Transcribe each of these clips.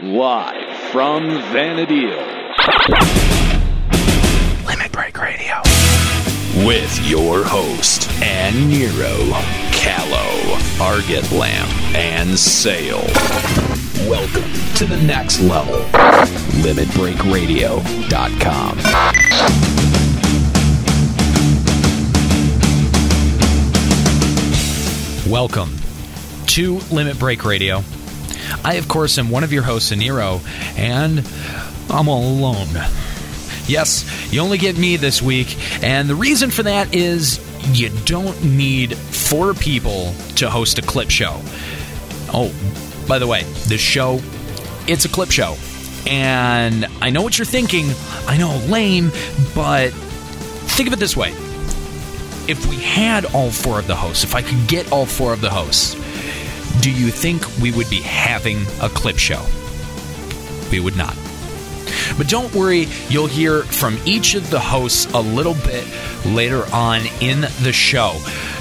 Live from Vana'diel. Limit Break Radio. With your host, Aniero, Callow, Arget Lamp, and Sale. Welcome to the next level. LimitBreakRadio.com. Welcome to Limit Break Radio. I, of course, am one of your hosts, Nero, and I'm all alone. Yes, you only get me this week, and the reason for that is you don't need four people to host a clip show. Oh, by the way, this show, it's a clip show. And I know what you're thinking. I know, lame, but think of it this way. If we had all four of the hosts, if I could get all four of the hosts, do you think we would be having a clip show? We would not. But don't worry, you'll hear from each of the hosts a little bit later on in the show.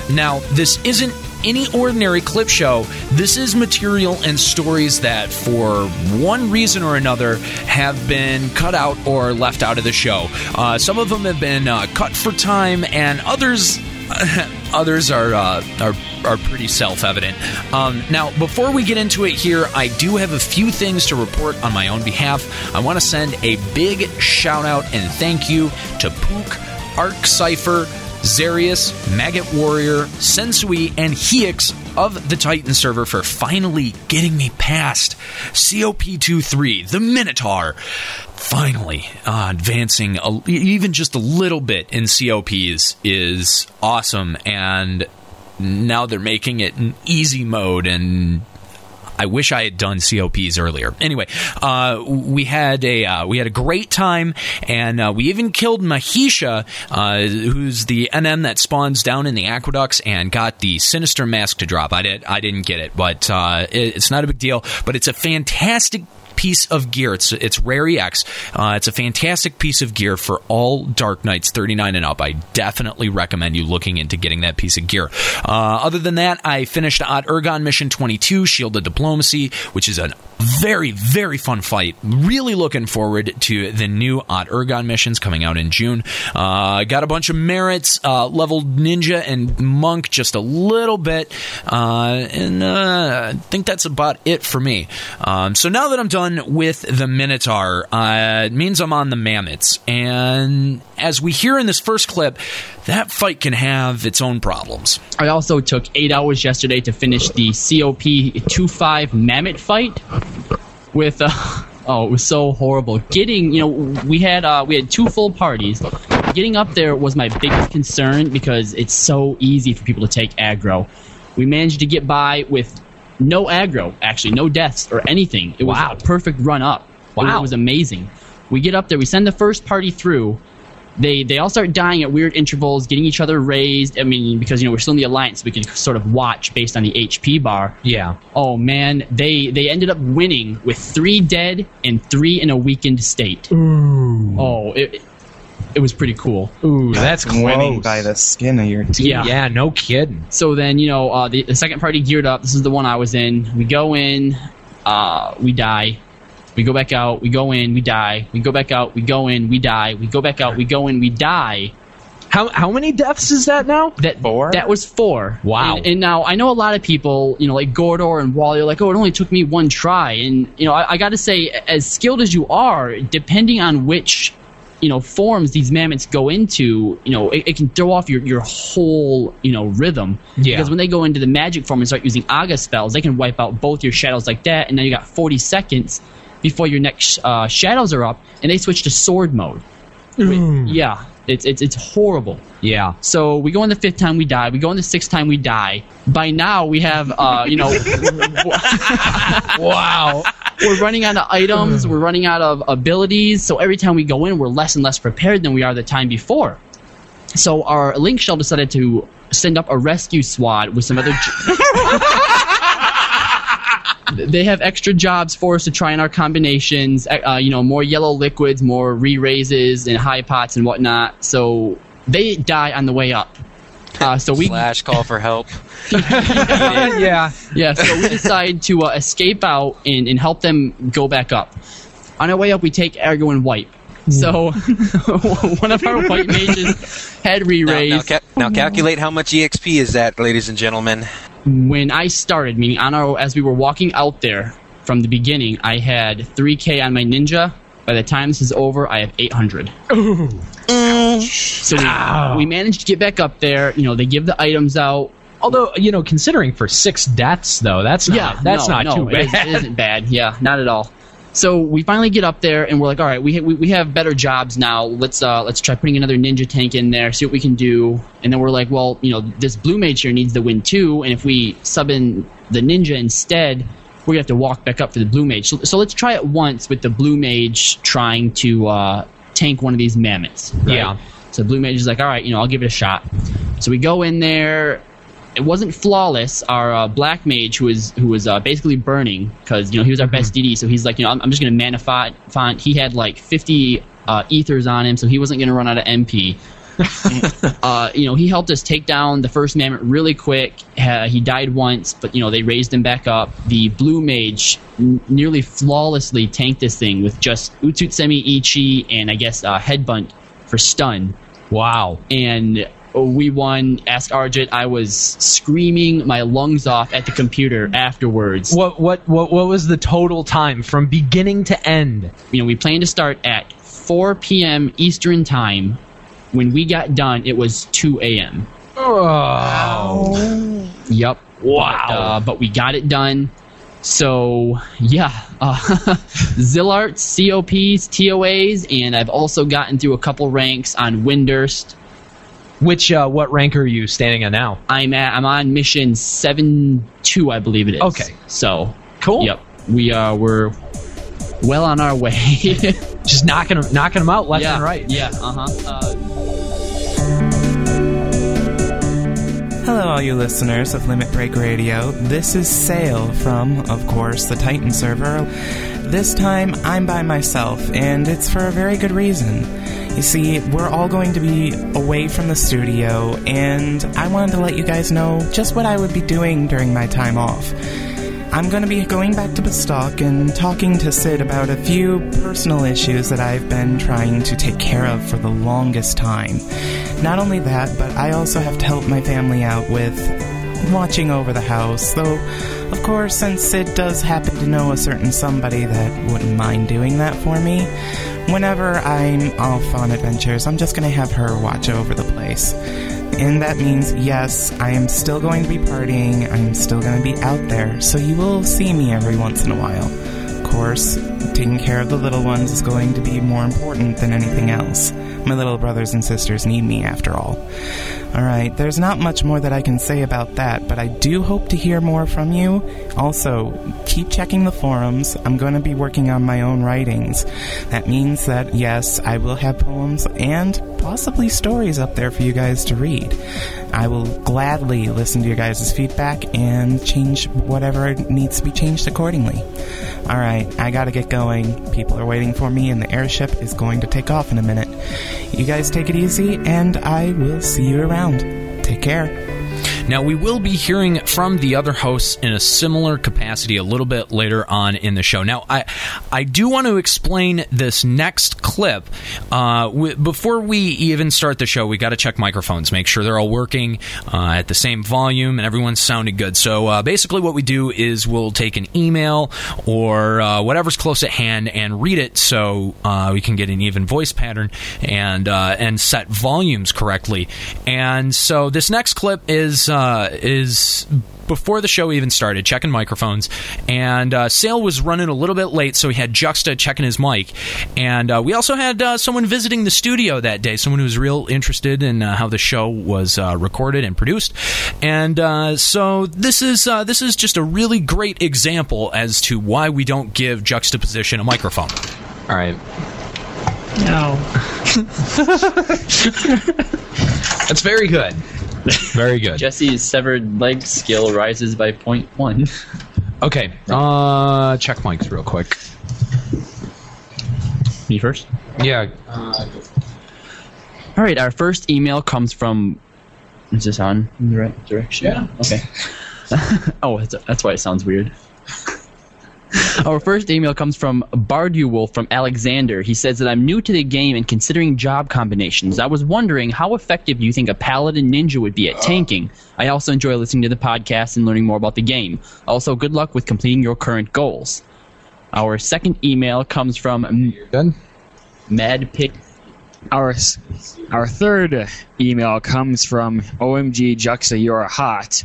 Now, this isn't any ordinary clip show. This is material and stories that, for one reason or another, have been cut out or left out of the show. Uh, some of them have been uh, cut for time, and others. others are, uh, are are pretty self evident. Um, now, before we get into it here, I do have a few things to report on my own behalf. I want to send a big shout out and thank you to Pook, Arc Cipher, Zarius, Maggot Warrior, Sensui, and Heix of the Titan server for finally getting me past COP23, the Minotaur. Finally, uh, advancing a, even just a little bit in COPs is awesome, and now they're making it in easy mode and I wish I had done COPs earlier. Anyway, uh, we had a uh, we had a great time, and uh, we even killed Mahisha, uh, who's the NM that spawns down in the aqueducts, and got the sinister mask to drop. I did I didn't get it, but uh, it, it's not a big deal. But it's a fantastic piece of gear. It's it's Rare. Uh, it's a fantastic piece of gear for all Dark Knights 39 and up. I definitely recommend you looking into getting that piece of gear. Uh, other than that, I finished Aht Urhgan Mission 22, Shielded Diplomacy, which is a very very fun fight. Really looking forward to the new Aht Urhgan missions coming out in June. Uh, got a bunch of merits, uh, leveled Ninja and Monk just a little bit, uh, and uh, I think that's about it for me. Um, so now that I'm done with the Minotaur, uh, it means I'm on the Mammoths. And as we hear in this first clip, that fight can have its own problems. I also took eight hours yesterday to finish the COP 2-5 Mammoth fight with. Uh, oh, it was so horrible. Getting, you know, we had uh, we had two full parties. Getting up there was my biggest concern because it's so easy for people to take aggro. We managed to get by with no aggro, actually, no deaths or anything. It was Wow. a perfect run up. Wow. It was amazing. We get up there, we send the first party through. They they all start dying at weird intervals, getting each other raised. I mean, because you know we're still in the alliance, we can sort of watch based on the HP bar. Yeah. Oh man, they they ended up winning with three dead and three in a weakened state. Ooh. Oh, it it was pretty cool. Ooh, that's winning close. by the skin of your teeth. Yeah. Yeah, no kidding. So then, you know, uh, the, the second party geared up. This is the one I was in. We go in, uh, we die. We go back out, we go in, we die. We go back out, we go in, we die. We go back out, we go in, we die. How how many deaths is that now? That Four? That was four. Wow. And, and now I know a lot of people, you know, like Gordor and Wally, are like, oh, it only took me one try. And you know, I, I got to say, as skilled as you are, depending on which, you know, forms these mammoths go into, you know, it, it can throw off your your whole, you know, rhythm. Yeah. Because when they go into the magic form and start using Aga spells, they can wipe out both your shadows like that, and then you got 40 seconds before your next uh, shadows are up, and they switch to sword mode. I mean, yeah, it's it's it's horrible. Yeah. So we go in the fifth time we die. We go in the sixth time we die. By now we have, uh, you know, Wow. we're running out of items. We're running out of abilities. So every time we go in, we're less and less prepared than we are the time before. So our link shell decided to send up a rescue squad with some other. they have extra jobs for us to try in our combinations. Uh, you know, more yellow liquids, more re raises and high pots and whatnot. So they die on the way up. Uh, so we Flash call for help. yeah. yeah, so we decide to uh, escape out and, and help them go back up. On our way up, we take aggro and wipe. So one of our white mages had Now, now, re-raised. ca- now calculate how much EXP is that, ladies and gentlemen. When I started, meaning on our as we were walking out there from the beginning, I had 3K on my ninja. By the time this is over, I have 800. So we, we managed to get back up there. You know, they give the items out. Although you know, considering for six deaths though, that's not yeah, that's no, not no, too it is- bad. It isn't bad. Yeah, not at all. So we finally get up there and we're like, all right, we, ha- we we have better jobs now. Let's uh let's try putting another ninja tank in there, see what we can do. And then we're like, well, you know, this blue mage here needs the win too, and if we sub in the ninja instead, we're gonna have to walk back up for the blue mage. So, so let's try it once with the blue mage trying to uh, tank one of these mammoths. right? Yeah. So blue mage is like, all right, you know, I'll give it a shot. So we go in there. It wasn't flawless. Our uh, black mage, who was who was uh, basically burning, because you know he was our best DD. So he's like, you know, I'm, I'm just gonna mana font. font. He had like 50 uh, ethers on him, so he wasn't gonna run out of MP. uh, you know, he helped us take down the first mammoth really quick. Uh, he died once, but you know they raised him back up. The blue mage n- nearly flawlessly tanked this thing with just Utsusemi Ichi and I guess uh, Headbutt for stun wow. and we won. Ask Arjit. I was screaming my lungs off at the computer afterwards. What what what what was the total time from beginning to end? You know, we planned to start at 4 p.m. Eastern time. When we got done, it was 2 a.m. Oh. Yep. Wow. But, uh, but we got it done. So yeah, uh, Zilarts, COPs, TOAs, and I've also gotten through a couple ranks on Windurst. Which uh, what rank are you standing at now? I'm at I'm on mission seven two, I believe it is. Okay. So Cool. Yep. We uh we're well on our way. Just knocking 'em- knocking them out left yeah. and right. Yeah. Uh-huh. Uh Hello, all you listeners of Limit Break Radio. This is Sale from, of course, the Titan server. This time, I'm by myself, and it's for a very good reason. You see, we're all going to be away from the studio, and I wanted to let you guys know just what I would be doing during my time off. I'm going to be going back to Bastok and talking to Cid about a few personal issues that I've been trying to take care of for the longest time. Not only that, but I also have to help my family out with watching over the house, though, of course, since Cid does happen to know a certain somebody that wouldn't mind doing that for me, whenever I'm off on adventures, I'm just going to have her watch over the place. And that means, yes, I am still going to be partying, I'm still going to be out there, so you will see me every once in a while. Of course, taking care of the little ones is going to be more important than anything else. My little brothers and sisters need me, after all. Alright, there's not much more that I can say about that, but I do hope to hear more from you. Also, keep checking the forums. I'm going to be working on my own writings. That means that, yes, I will have poems and possibly stories up there for you guys to read. I will gladly listen to your guys' feedback and change whatever needs to be changed accordingly. Alright, I gotta get going. People are waiting for me, and the airship is going to take off in a minute. You guys take it easy, and I will see you around. Take care. Now, we will be hearing from the other hosts in a similar capacity a little bit later on in the show. Now, I, I do want to explain this next clip. Uh, w- before we even start the show, we got to check microphones, make sure they're all working uh, at the same volume and everyone's sounding good. So, uh, basically, what we do is we'll take an email or uh, whatever's close at hand and read it so uh, we can get an even voice pattern and uh, and set volumes correctly. And so, this next clip is uh, is before the show even started, checking microphones, and uh, Sale was running a little bit late, so he had Juxta checking his mic, and uh, we also had uh, someone visiting the studio that day, someone who was real interested in uh, how the show was uh, recorded and produced, and uh, so this is uh, this is just a really great example as to why we don't give juxtaposition a microphone. All right. No. That's very good. Very good. Jesse's severed leg skill rises by point one. Okay. Uh, check mics real quick. Me first. Yeah. All right, our first email comes from Is this on in the right direction? Yeah. Okay. oh, that's, that's why it sounds weird. Our first email comes from Bardew Wolf from Alexander. He says that I'm new to the game and considering job combinations. I was wondering how effective you think a paladin ninja would be at tanking? I also enjoy listening to the podcast and learning more about the game. Also, good luck with completing your current goals. Our second email comes from M- Good. Mad Pig. Our our third email comes from OMG Juxta You're Hot.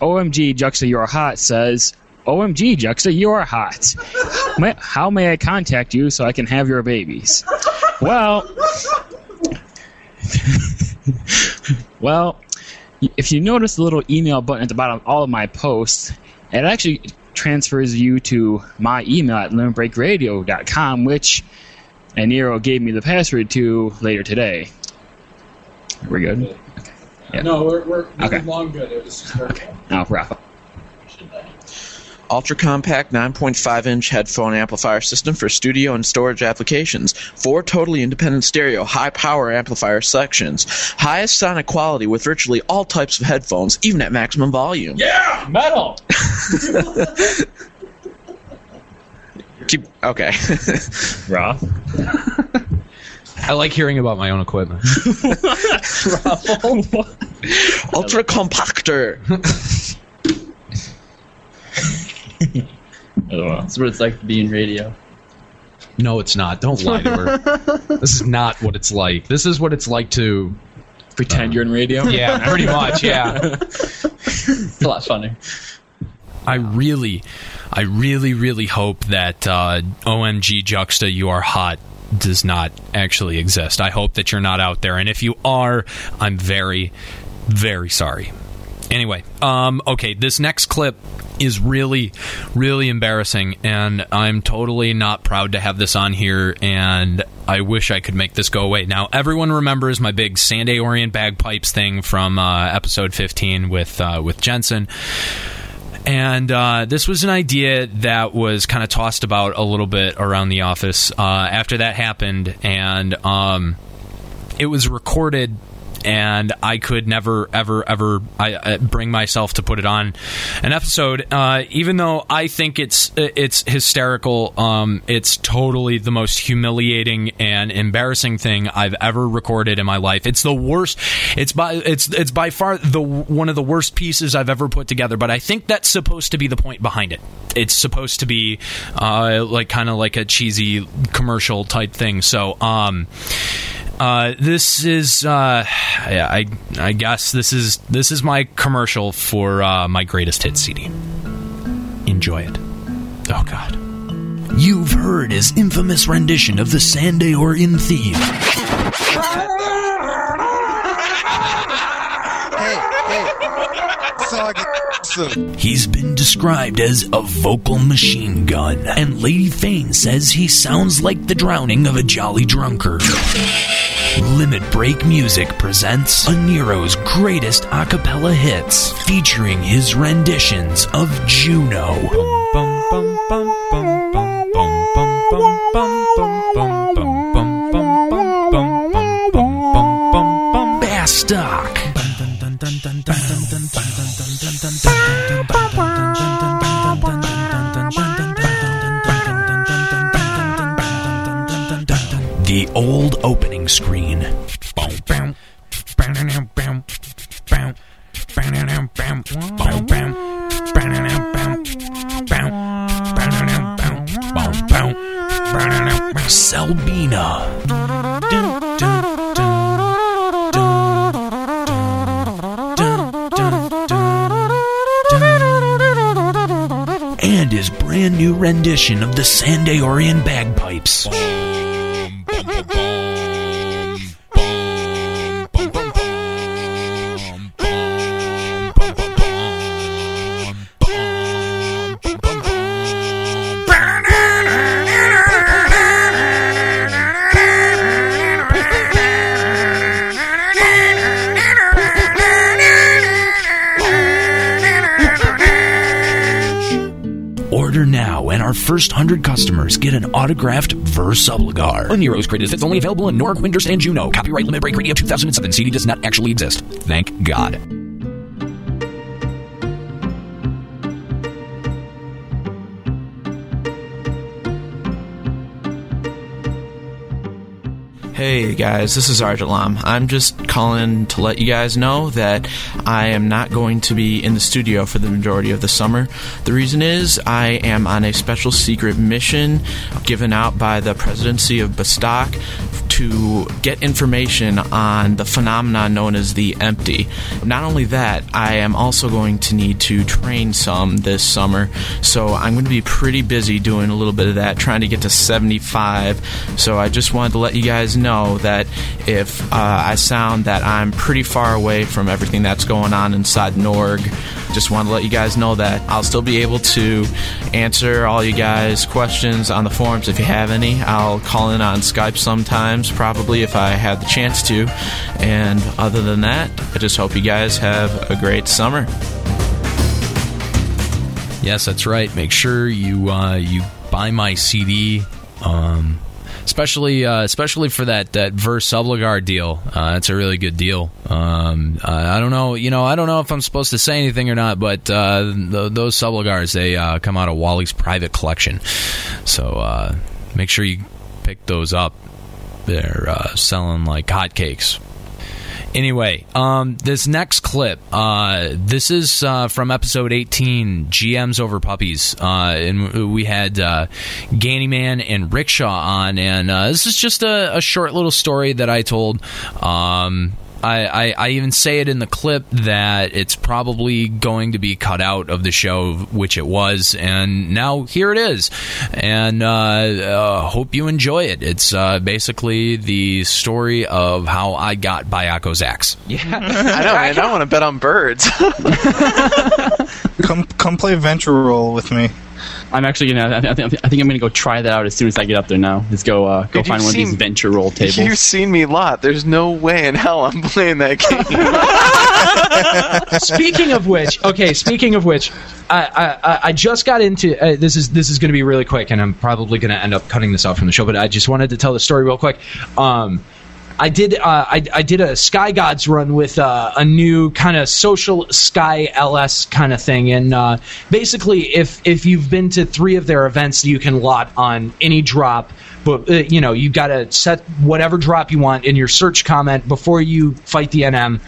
OMG Juxta You're Hot says, OMG Juxta You're Hot. May, how may I contact you so I can have your babies? Well, well, if you notice the little email button at the bottom of all of my posts, it actually transfers you to my email at limitbreakradio.com, which Aniero gave me the password to later today. We're good. Yeah. No, we're we're, Okay. long good. It was just okay. Now, Rafa. Ultra compact 9.5 inch headphone amplifier system for studio and storage applications. Four totally independent stereo high power amplifier sections. Highest sonic quality with virtually all types of headphones, even at maximum volume. Yeah, metal. Keep okay. Rob. I like hearing about my own equipment. Ultra compactor. That's what it's like to be in radio. No, it's not. Don't lie to her. this is not what it's like. This is what it's like to. Pretend you're in radio? Yeah, pretty much. Yeah. It's a lot funner. I really, I really, really hope that uh, OMG Juxta You Are Hot does not actually exist. I hope that you're not out there. And if you are, I'm very, very sorry. Anyway, um, okay, this next clip is really, really embarrassing, and I'm totally not proud to have this on here, and I wish I could make this go away. Now, everyone remembers my big San d'Orian bagpipes thing from uh, episode 15 with uh, with Jensen. And uh, this was an idea that was kind of tossed about a little bit around the office uh, after that happened, and um, it was recorded. And I could never, ever, ever I, uh, bring myself to put it on an episode, uh, even though I think it's it's hysterical. Um, it's totally the most humiliating and embarrassing thing I've ever recorded in my life. It's the worst. It's by it's it's by far the one of the worst pieces I've ever put together. But I think that's supposed to be the point behind it. It's supposed to be uh, like kind of like a cheesy commercial type thing. So. Um, uh, this is, uh, yeah, I, I guess this is this is my commercial for uh, my greatest hit CD. Enjoy it. Oh God. You've heard his infamous rendition of the San d'Orian theme. He's been described as a vocal machine gun, and Lady Fane says he sounds like the drowning of a jolly drunkard. Limit Break Music presents Aniero's greatest a cappella hits, featuring his renditions of Jeuno. Bastok. The old opening screen. Selbina. And his brand new rendition of the San d'Orian bagpipes. First 100 customers get an autographed Versubligar. Aniero's greatest hits only available in Newark, Windurst, and Jeuno. Copyright Limit Break Radio 2007. CD does not actually exist. Thank God. Hey guys, this is Arjalam. I'm just calling to let you guys know that I am not going to be in the studio for the majority of the summer. The reason is I am on a special secret mission given out by the presidency of Bastok to get information on the phenomenon known as the empty. Not only that, I am also going to need to train some this summer. So I'm going to be pretty busy doing a little bit of that, trying to get to 75. So I just wanted to let you guys know that if uh, I sound that I'm pretty far away from everything that's going on inside Norg, just want to let you guys know that I'll still be able to answer all you guys' questions on the forums if you have any. I'll call in on Skype sometimes, probably if I have the chance to. And other than that, I just hope you guys have a great summer. Yes, that's right. Make sure you uh, you buy my CD. Um, especially uh, especially for that that Verse Subligar deal. Uh, it's a really good deal. Um, uh, I don't know, you know, I don't know if I'm supposed to say anything or not, but uh, th- those Subligars they uh, come out of Wally's private collection, so make sure you pick those up. They're selling like hotcakes. Anyway, um, this next clip, uh, this is uh, from episode 18, GMs over puppies, uh, and we had uh, and Rickshaw on, and uh, this is just a, a short little story that I told. Um, I, I, I even say it in the clip that it's probably going to be cut out of the show, which it was, and now here it is. And uh, uh, hope you enjoy it. It's uh, basically the story of how I got Byakko's axe. Yeah, I know, man. I want to bet on birds. come, come play Venture Roll with me. I'm actually gonna. I, th- I think I'm gonna go try that out as soon as I get up there. Now, let's go. Uh, go Dude, find you've one of these seen- venture roll tables. You've seen me a lot. There's no way in hell I'm playing that game. speaking of which, okay. Speaking of which, I I, I just got into uh, this is this is going to be really quick, and I'm probably going to end up cutting this out from the show. But I just wanted to tell the story real quick. Um, I did uh, I, I did a Sky Gods run with uh, a new kind of social Sky LS kind of thing, and uh, basically, if if you've been to three of their events, you can lot on any drop. But uh, you know you've got to set whatever drop you want in your search comment before you fight the NM.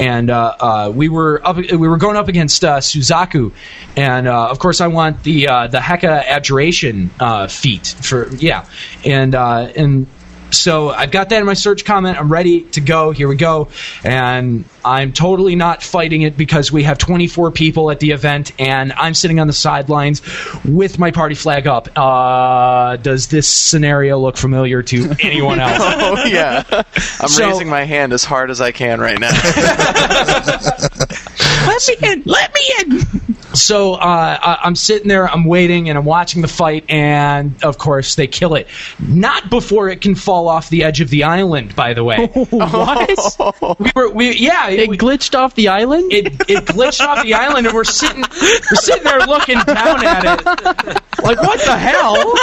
And uh, uh, we were up, we were going up against Suzaku, and of course I want the the Heka Abjuration feat for yeah, and and so I've got that in my search comment. I'm ready to go. Here we go. And I'm totally not fighting it because we have 24 people at the event and I'm sitting on the sidelines with my party flag up. Uh, does this scenario look familiar to anyone else? oh yeah, I'm So- raising my hand as hard as I can right now. let me in! Let me in! So uh, I- I'm sitting there, I'm waiting, and I'm watching the fight, and of course they kill it. Not before it can fall off the edge of the island. By the way, what? we were, we yeah, it, glitched off the island. It it glitched off the island, and we're sitting we're sitting there looking down at it, like what the hell?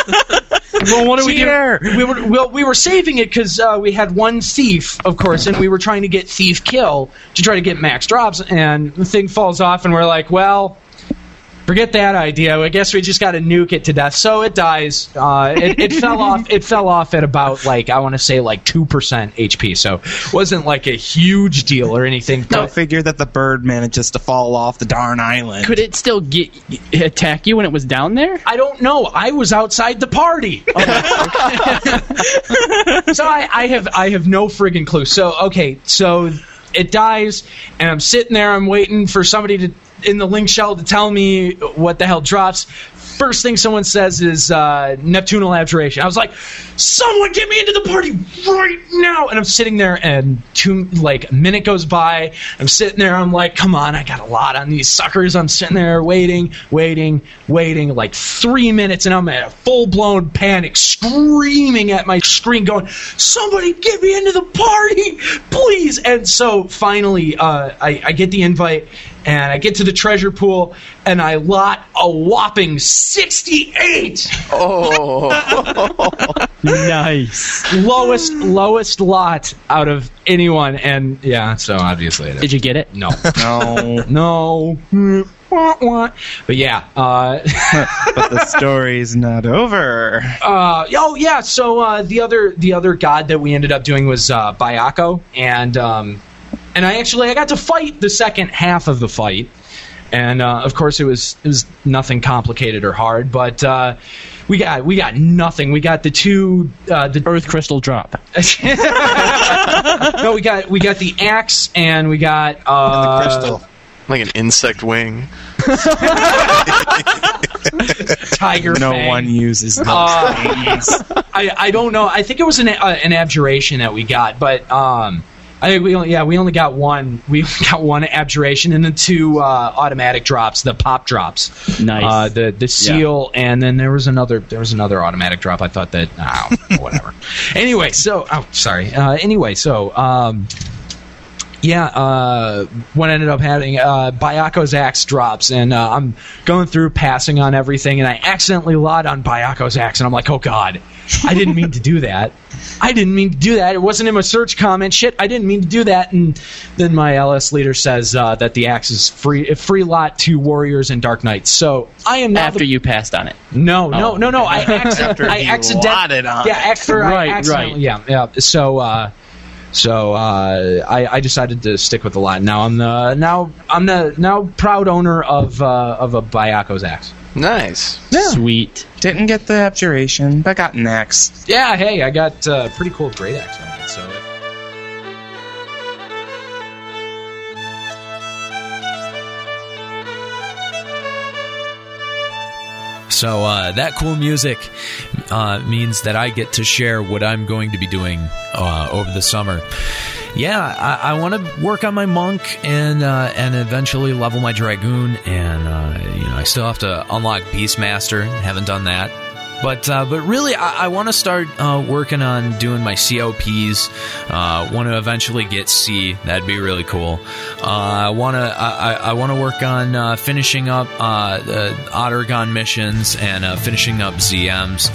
Well, what do we do? We were well, we were saving it because uh, we had one thief, of course, and we were trying to get thief kill to try to get max drops, and the thing falls off, and we're like, well. Forget that idea. I guess we just got to nuke it to death. So it dies. Uh, it, it fell off. It fell off at about like I want to say like two percent HP. So wasn't like a huge deal or anything. Go But figure that the bird manages to fall off the darn island. Could it still get attack you when it was down there? I don't know. I was outside the party. so I, I have I have no friggin' clue. So okay, so it dies, and I'm sitting there. I'm waiting for somebody to in the link shell to tell me what the hell drops. First thing someone says is uh, Neptunal Abjuration. I was like, someone get me into the party right now! And I'm sitting there, and two like a minute goes by. I'm sitting there. I'm like, come on, I got a lot on these suckers. I'm sitting there waiting, waiting, waiting. Like three minutes, and I'm at a full blown panic, screaming at my screen, going, "Somebody get me into the party, please!" And so finally, uh, I, I get the invite, and I get to the treasure pool, and I lot a whopping sixty-eight. Oh, nice. lowest lowest lot out of anyone, and yeah, so obviously, Did you get it? no, no, no. Wah, wah. But yeah, uh, but the story's not over. uh, oh yeah. So uh, the other the other god that we ended up doing was uh, Byakko, and um, and I actually I got to fight the second half of the fight, and uh, of course it was it was nothing complicated or hard, but uh, we got we got nothing. We got the two uh, the Earth crystal drop. no, we got we got the axe and we got uh, the crystal. Like an insect wing. tiger. No fang. one uses those Uh, things. I, I don't know. I think it was an uh, an abjuration that we got, but um, I think we only, yeah we only got one. We got one abjuration and then two uh, automatic drops, the pop drops. Nice. Uh, the the seal and then there was another there was another automatic drop. I thought that oh, whatever. anyway, so oh sorry. Uh, anyway, so um. Yeah, uh, what ended up happening, uh, Byakko's axe drops, and uh, I'm going through passing on everything, and I accidentally lot on Byakko's axe, and I'm like, oh god, I didn't mean to do that. I didn't mean to do that. It wasn't in my search comment. Shit, I didn't mean to do that. And then my LS leader says uh, that the axe is free, a free lot to warriors and dark knights. So I am not After the- you passed on it. no, no, no, no. I, acc- After I accidentally. lotted on yeah, after Right, I accidentally. right. Yeah, yeah. So, uh, so uh, I, I decided to stick with the lot. Now I'm the now I'm the now proud owner of uh, of a Byakko's axe. Nice. Sweet. Didn't get the abjuration, but got next. Yeah, hey, I got uh, pretty cool great axe on it. So. So uh, that cool music uh, means that I get to share what I'm going to be doing uh, over the summer. Yeah, I, I want to work on my monk and uh, and eventually level my dragoon, and uh, you know I still have to unlock Beastmaster. Haven't done that. But uh, but really, I, I want to start uh, working on doing my COPs. Uh, want to eventually get C. That'd be really cool. Uh, I want to I, I- want to work on uh, finishing up uh, Aht Urhgan missions and finishing up ZMs,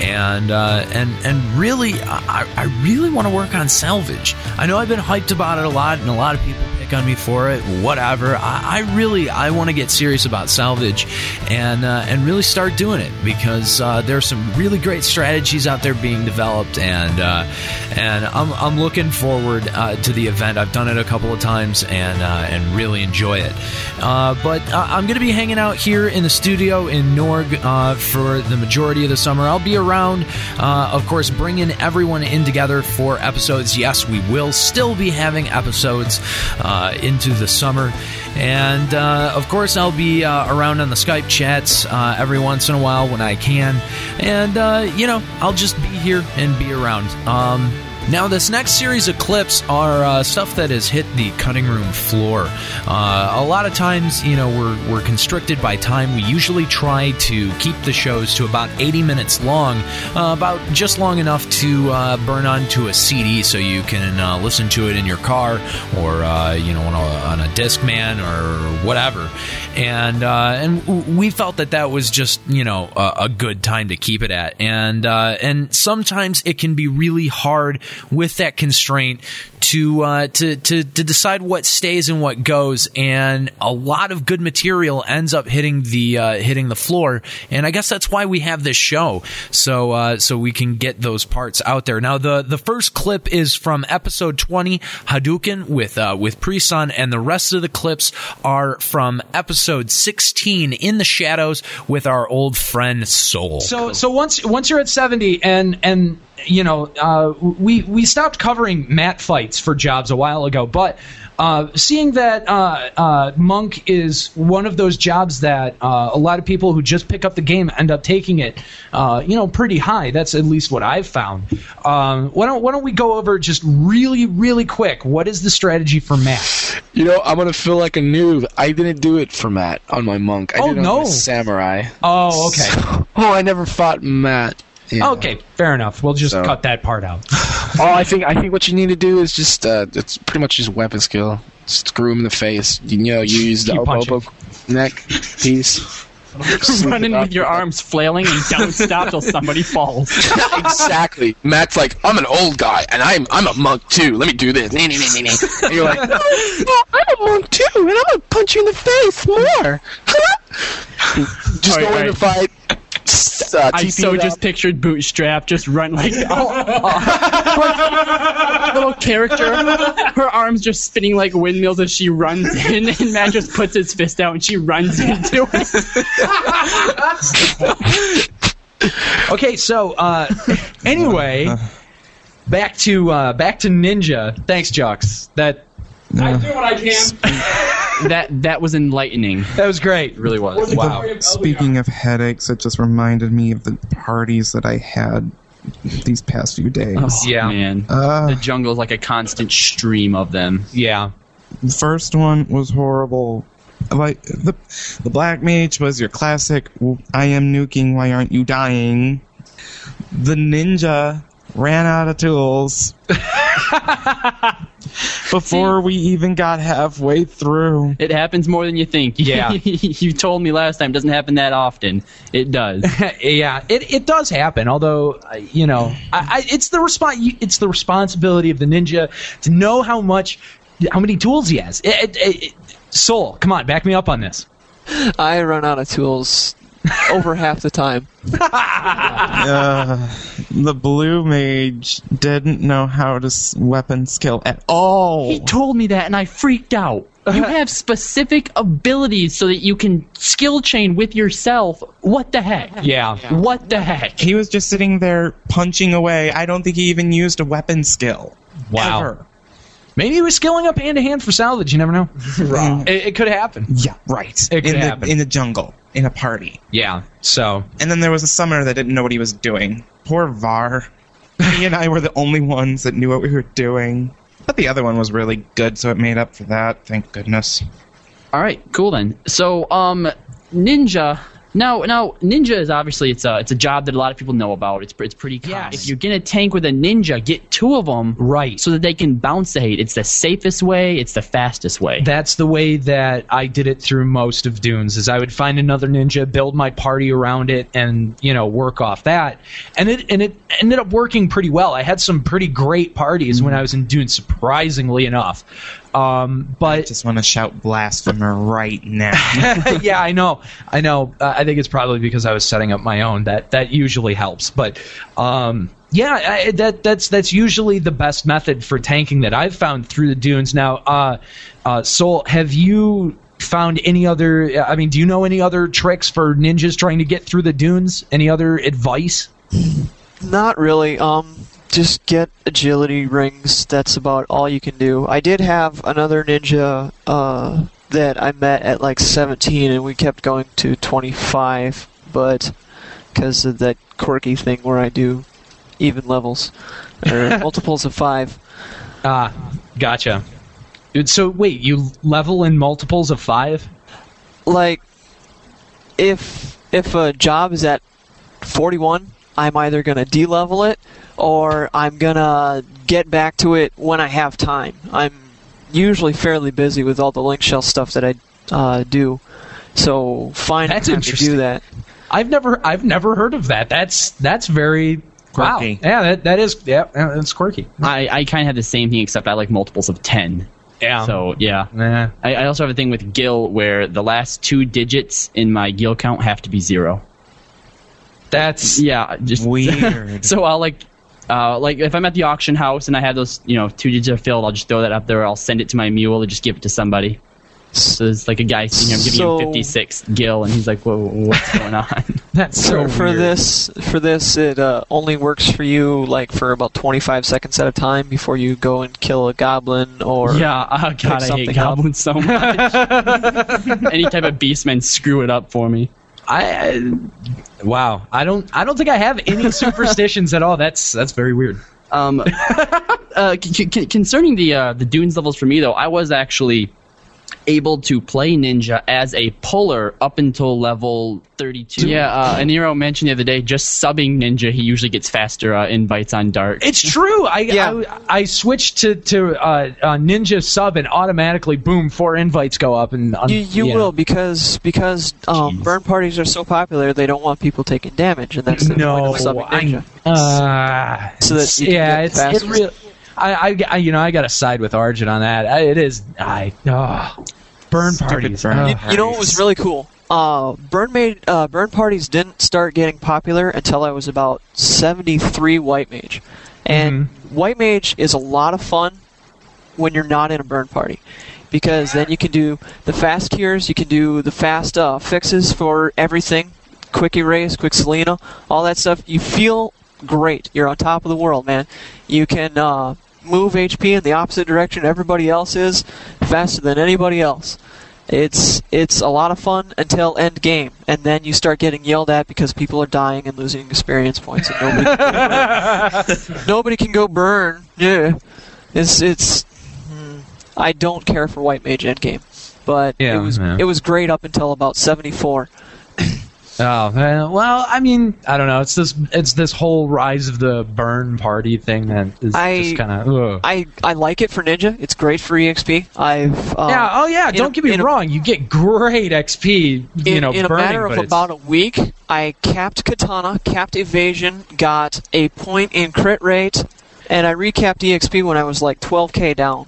and and and really, I, I really want to work on salvage. I know I've been hyped about it a lot, and a lot of people pick on me for it. Whatever. I, I really I want to get serious about salvage, and uh, and really start doing it because uh, there's some really great strategies out there being developed, and uh, and I'm, I'm looking forward uh, to the event. I've done it a couple of times and uh, and really enjoy it. Uh, but I'm going to be hanging out here in the studio in Norg for the majority of the summer. I'll be around, of course, bringing everyone in together for episodes. Yes, we will still be having episodes uh, into the summer. And uh, of course, I'll be uh, around on the Skype chats uh, every once in a while when I can. And, uh, you know, I'll just be here and be around. Um, now, this next series of clips are uh, stuff that has hit the cutting room floor. Uh, a lot of times, you know, we're, we're constricted by time. We usually try to keep the shows to about 80 minutes long, uh, about just long enough to uh, burn onto a CD so you can uh, listen to it in your car or, uh, you know, on a, on a Discman or whatever. And, uh, and we felt that that was just, you know, a, a good time to keep it at. And, uh, and sometimes it can be really hard with that constraint to, uh, to, to, to decide what stays and what goes. And a lot of good material ends up hitting the, uh, hitting the floor. And I guess that's why we have this show. So, uh, so we can get those parts out there. Now, the, the first clip is from episode 20, Hadouken with, uh, with Presun. And the rest of the clips are from episode 16, In the Shadows with our old friend Soul. So so once once you're at 70 and and you know uh, we we stopped covering Maat fights for jobs a while ago, but uh, seeing that uh, uh, Monk is one of those jobs that uh, a lot of people who just pick up the game end up taking it, uh, you know, pretty high. That's at least what I've found. Um, why don't why don't we go over just really really quick? What is the strategy for Maat? You know, I'm gonna feel like a noob. I didn't do it for Maat on my monk. I Oh, did it on no. my samurai. Oh, okay. Oh, I never fought Maat. Yeah. Okay, fair enough. We'll just cut that part out. oh, I think I think what you need to do is just uh, it's pretty much just weapon skill. screw him in the face. You know, you use the oboe neck piece. Running with your arms flailing and don't stop till somebody falls. exactly. Maat's like, I'm an old guy, and I'm I'm a monk too. Let me do this. And you're like, I'm a monk too, and I'm gonna punch you in the face more. just go in alright. the fight. Uh, I so just pictured Bootstrap just run like little character. Her arms just spinning like windmills as she runs in, and Maat just puts his fist out and she runs into it. Okay, so uh, anyway, back to uh, back to Ninja. Thanks, Jux. That I do what I can. That that was enlightening. That was great. It really was. Wow. Speaking of headaches, it just reminded me of the parties that I had these past few days. Oh, yeah, man. Uh, the jungle is like a constant stream of them. Yeah. The first one was horrible. Like the the black mage was your classic. I am nuking. Why aren't you dying? The ninja ran out of tools before we even got halfway through. It happens more than you think. Yeah. you told me last time. It doesn't happen that often. It does. yeah, it, it does happen. Although you know, I, I, it's the response. It's the responsibility of the ninja to know how much, how many tools he has. It, it, it, Soul, come on, back me up on this. I run out of tools over half the time. Uh, the blue mage didn't know how to s- weapon skill at all. He told me that, and I freaked out. You have specific abilities so that you can skill chain with yourself. What the heck? Yeah. What the heck? He was just sitting there punching away. I don't think he even used a weapon skill. Wow. Ever. Maybe he was skilling up hand to hand for salvage. You never know. Wrong. It, it could happen. Yeah, right. It could in the happen. in the jungle, in a party. Yeah. So And then there was a summoner that didn't know what he was doing. Poor Var. he and I were the only ones that knew what we were doing. But the other one was really good, so it made up for that. Thank goodness. All right, cool then. So, um, ninja. Now, now, ninja is obviously it's a it's a job that a lot of people know about. It's it's pretty common. If you're gonna tank with a ninja, get two of them, right, so that they can bounce the hate. It's the safest way. It's the fastest way. That's the way that I did it through most of Dunes. Is I would find another ninja, build my party around it, and you know work off that. And it and it ended up working pretty well. I had some pretty great parties when mm-hmm. I was in Dunes, surprisingly enough. Um, but I just want to shout blasphemer right now. yeah, I know, I know. Uh, I think it's probably because I was setting up my own. That that usually helps. But um, yeah, I, that that's that's usually the best method for tanking that I've found through the dunes. Now, uh, uh, Soul, have you found any other? I mean, do you know any other tricks for ninjas trying to get through the dunes? Any other advice? Not really. Um, just get agility rings. That's about all you can do. I did have another ninja uh, that I met at like 17, and we kept going to 25, but because of that quirky thing where I do even levels or multiples of five. Ah, gotcha. Dude, So wait, you level in multiples of five? Like, if if a job is at 41, I'm either gonna de-level it or I'm gonna get back to it when I have time. I'm usually fairly busy with all the link shell stuff that I uh, do, so find That's time to do that. I've never I've never heard of that. That's that's very Quirky. Wow. Yeah, that, that is yeah, yeah, that's quirky. I, I kind of have the same thing, except I like multiples of 10. Yeah. So, yeah. I, I also have a thing with Gil where the last two digits in my Gil count have to be zero. That's yeah, just weird. so I'll like, uh, like if I'm at the auction house and I have those, you know, two digits are filled, I'll just throw that up there. I'll send it to my mule or just give it to somebody. So there's like a guy sitting here, I'm giving So- him 56 Gil, and he's like, "Whoa, what's going on?" That's for, for this for this it uh, only works for you like for about 25 seconds at a time before you go and kill a goblin or yeah, oh pick god, I hate up. goblins so much. Any type of beastmen screw it up for me. I, I wow. I don't I don't think I have any superstitions at all. That's that's very weird. Um, uh, c- c- concerning the uh, the dunes levels for me though, I was actually able to play ninja as a puller up until level 32. Yeah, uh, Aniero mentioned the other day just subbing ninja, he usually gets faster uh, invites on dark. It's true. I I, I switched to to uh, uh, Ninja sub and automatically, boom, four invites go up and un- You, you yeah. will because because um, burn parties are so popular. They don't want people taking damage, and that's the No, point of subbing I- ninja. Uh, So that you can yeah, get it's faster. it real. I, I, I, you know, I got to side with Arjun on that. I, it is, I, oh, burn parties. burn oh. You, you know what was really cool? Uh, burn made uh, burn parties didn't start getting popular until I was about seventy three white mage, and Mm-hmm. white mage is a lot of fun when you're not in a burn party. Because then you can do the fast cures, you can do the fast uh, fixes for everything, quick erase, quick Silena, all that stuff. You feel great. You're on top of the world, man. You can uh, move HP in the opposite direction everybody else is faster than anybody else. It's it's a lot of fun until end game, and then you start getting yelled at because people are dying and losing experience points, and nobody can, nobody can go burn. Yeah, it's it's. hmm, I don't care for white mage end game, but Yeah, it was yeah. it was great up until about seventy four. Oh man. well, I mean, I don't know. It's this, it's this whole rise of the burn party thing that is I- just kind of. I, I like it for ninja. It's great for exp. I've uh, yeah. Oh yeah. Don't a- get me in a- wrong. you get great XP. You in, know, in a matter of about a week, I capped katana, capped evasion, got a point in crit rate, and I recapped EXP when I was like 12k down.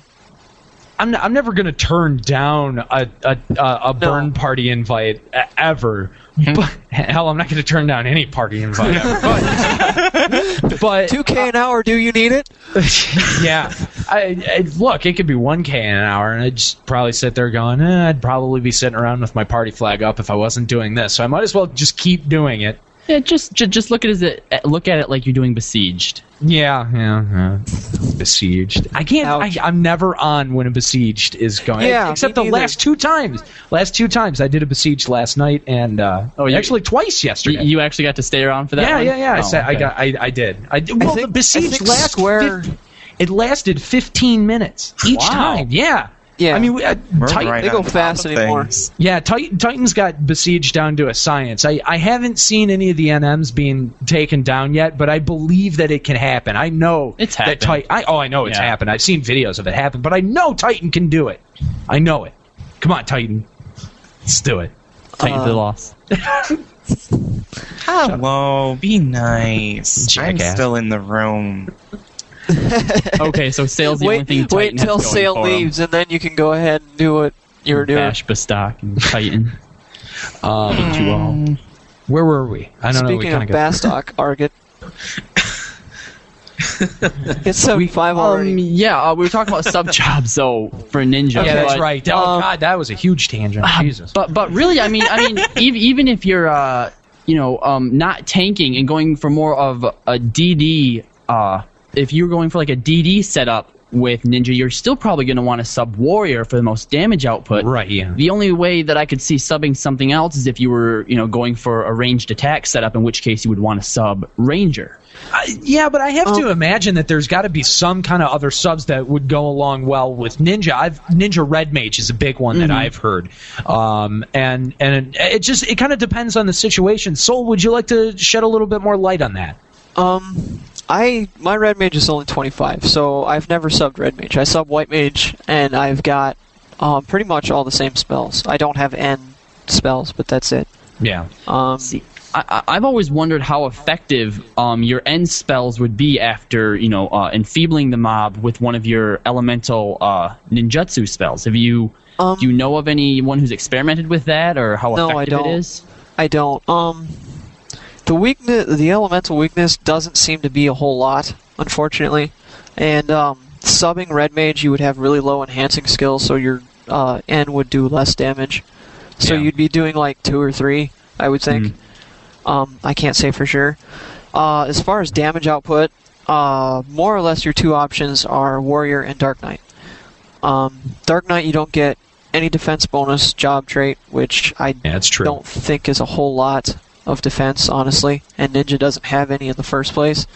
I'm, n- I'm never going to turn down a a, a, burn party invite ever. But, hell, I'm not going to turn down any party invite. But, but 2k an hour, do you need it? yeah, I, I, look, it could be 1k an hour, and I'd just probably sit there going, eh, I'd probably be sitting around with my party flag up if I wasn't doing this. So I might as well just keep doing it. Yeah, just just, just look at it as a, look at it like you're doing besieged. Yeah, yeah, yeah. Besieged. I can't. I, I'm never on when a besieged is going. Yeah, except the neither. last two times. Last two times I did a besieged last night, and uh, Oh, you- actually twice yesterday. you actually got to stay around for that. yeah, one? yeah, yeah. I Oh, said I got. I, I did. I did. Well, think- the besieged I think last Square- fif- it lasted 15 minutes each Wow. time. Yeah. Yeah. I mean, we- uh, Titan, right they go on top fast of anymore. things. yeah, Titan, Titan's got besieged down to a science. I, I haven't seen any of the NMs being taken down yet, but I believe that it can happen. I know It's that happened. Titan. I, oh, I know it's Yeah. happened. I've seen videos of it happen, but I know Titan can do it. I know it. Come on, Titan. Let's do it. Titan Uh, for the loss. Hello, be nice. I'm still in the room. Okay, so sales the only Wait, thing wait Titan has until going sale leaves, and then you can go ahead and do what you were doing. Bash Bastok and Titan. Um, Two all. where were we? I don't know. Speaking of of got. Bastok, Argot. it's 75 Um, already. yeah, uh, we were talking about sub jobs though for Ninja. Yeah, that's but- right. Oh um, God, that was a huge tangent. Ah, Jesus. But but really, I mean, I mean, even, even if you're uh, you know um, not tanking and going for more of a DD, uh, if you're going for like a DD setup with Ninja, you're still probably going to want to sub Warrior for the most damage output. Right. Yeah. The only way that I could see subbing something else is if you were, you know, going for a ranged attack setup, in which case you would want to sub Ranger. I, yeah, but I have Oh. to imagine that there's got to be some kind of other subs that would go along well with Ninja. I've Ninja Red Mage is a big one Mm-hmm. that I've heard, um, and and it, it just it kind of depends on the situation. Soul, would you like to shed a little bit more light on that? Um, I my red mage is only 25, so I've never subbed red mage. I sub white mage, and I've got um, pretty much all the same spells. I don't have N spells, but that's it. Yeah. Um, See, I, I- I've always wondered how effective um, your end spells would be after you know uh, enfeebling the mob with one of your elemental uh, ninjutsu spells. Have you Um, do you know of anyone who's experimented with that or how No, I effective don't. it is? I don't. Um, the weakness, the elemental weakness, doesn't seem to be a whole lot, unfortunately. And um, subbing red mage, you would have really low enhancing skills, so your uh, N would do less damage. So Yeah. you'd be doing like two or three, I would think. Um, I can't say for sure. Uh, as far as damage output, uh, more or less your two options are warrior and dark knight. Um, dark knight, you don't get any defense bonus job trait, which I Yeah, don't think is a whole lot of defense, honestly. And Ninja doesn't have any in the first place.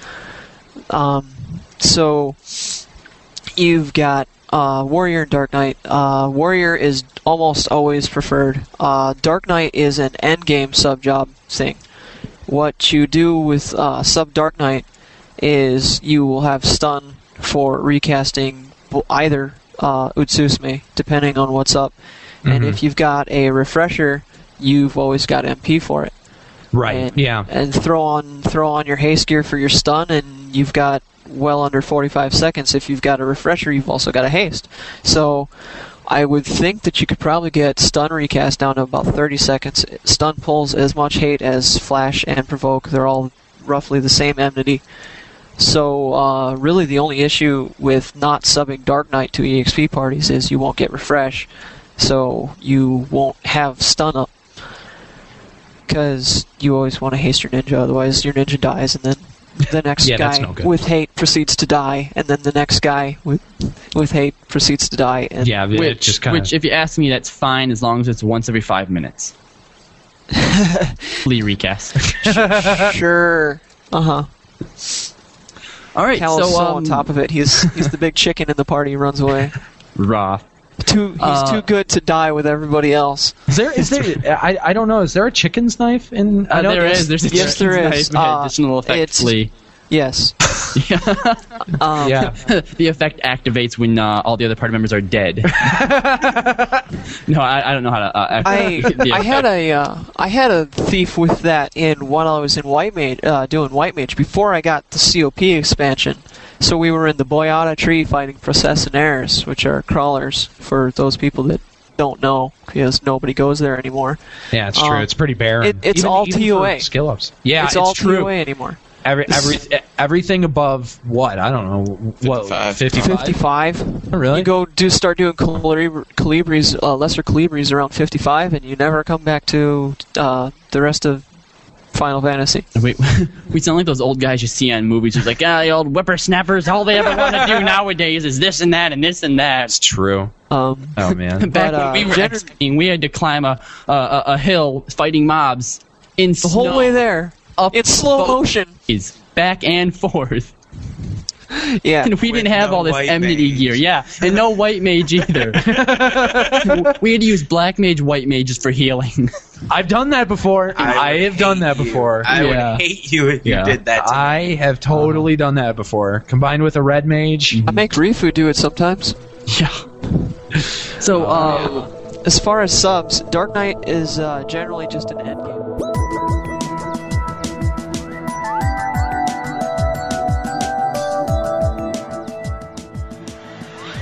Um, so you've got uh, Warrior and Dark Knight. Uh, Warrior is almost always preferred. Uh, Dark Knight is an end game sub job thing. What you do with uh, sub Dark Knight is you will have stun for recasting either uh, Utsusemi, depending on what's up. And Mhm. if you've got a refresher, you've always got MP for it. Right. And, yeah. And throw on throw on your haste gear for your stun, and you've got well under 45 seconds. If you've got a refresher, you've also got a haste. So I would think that you could probably get stun recast down to about 30 seconds. Stun pulls as much hate as flash and provoke. They're all roughly the same enmity. So uh, really, the only issue with not subbing Dark Knight to EXP parties is you won't get refresh, so you won't have stun up. Because you always want to haste your ninja, otherwise your ninja dies, and then the next Yeah, guy no with hate proceeds to die, and then the next guy with with hate proceeds to die. And Yeah, it which, just kind which, if you ask me, that's fine as long as it's once every five minutes. Lee recast. sure. Uh huh. All right, Cal is so, so um, on top of it. He's he's the big chicken in the party. He runs away. Raw. Too he's Uh, too good to die with everybody else. Is there? Is there? I, I don't know. Is there a chicken's knife in? I Uh, know there is. There's a yes, there chicken's is. knife, Uh, additional effect. it's- Lee. Yes. um, Yeah. the effect activates when uh, all the other party members are dead. no, I, I don't know how to uh, I the I had effect. a uh, I had a thief with that in while I was in White Mage uh, doing White Mage before I got the COP expansion. So we were in the Boyahda tree fighting processionaires, which are crawlers for those people that don't know because nobody goes there anymore. Yeah, it's true. Um, it's pretty barren. it- it's Even- all even for TOA. skill ups. Yeah, it's, it's, all true. TOA anymore. Every, every everything above what I don't know what 55. 55. Oh, really? You go do start doing colibri- colibris, uh, lesser colibris around 55, and you never come back to uh, the rest of Final Fantasy. We, we sound like those old guys you see on movies who's like, ah, the old whippersnappers, all they ever want to do nowadays is this and that and this and that. It's true. Um, Oh man. Back But, uh, when we were gener- X-King, we had to climb a, a, a, a hill fighting mobs in the whole way there, up it's slow motion. ways, back and forth. Yeah. And we didn't have no all this white enmity mage. gear. Yeah, and no white mage either. we had to use black mage, white mages for healing. I've done that before. I, I have done that you. before. I Yeah. would hate you if you did that. To me. I have totally done that before. Combined with a red mage. I make Rifu do it sometimes. yeah. So, uh, As far as subs, Dark Knight is uh, generally just an endgame.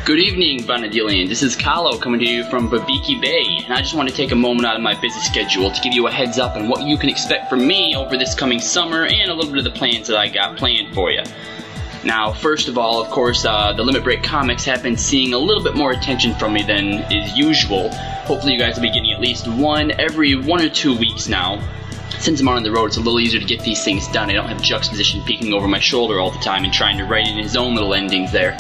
Good evening, Vanadillian. This is Kahlo coming to you from Bibiki Bay, and I just want to take a moment out of my busy schedule to give you a heads up on what you can expect from me over this coming summer and a little bit of the plans that I got planned for you. Now, first of all, of course, uh, the Limit Break comics have been seeing a little bit more attention from me than is usual. Hopefully, you guys will be getting at least one every one or two weeks now. Since I'm on the road, it's a little easier to get these things done. I don't have Juxtaposition peeking over my shoulder all the time and trying to write in his own little endings there.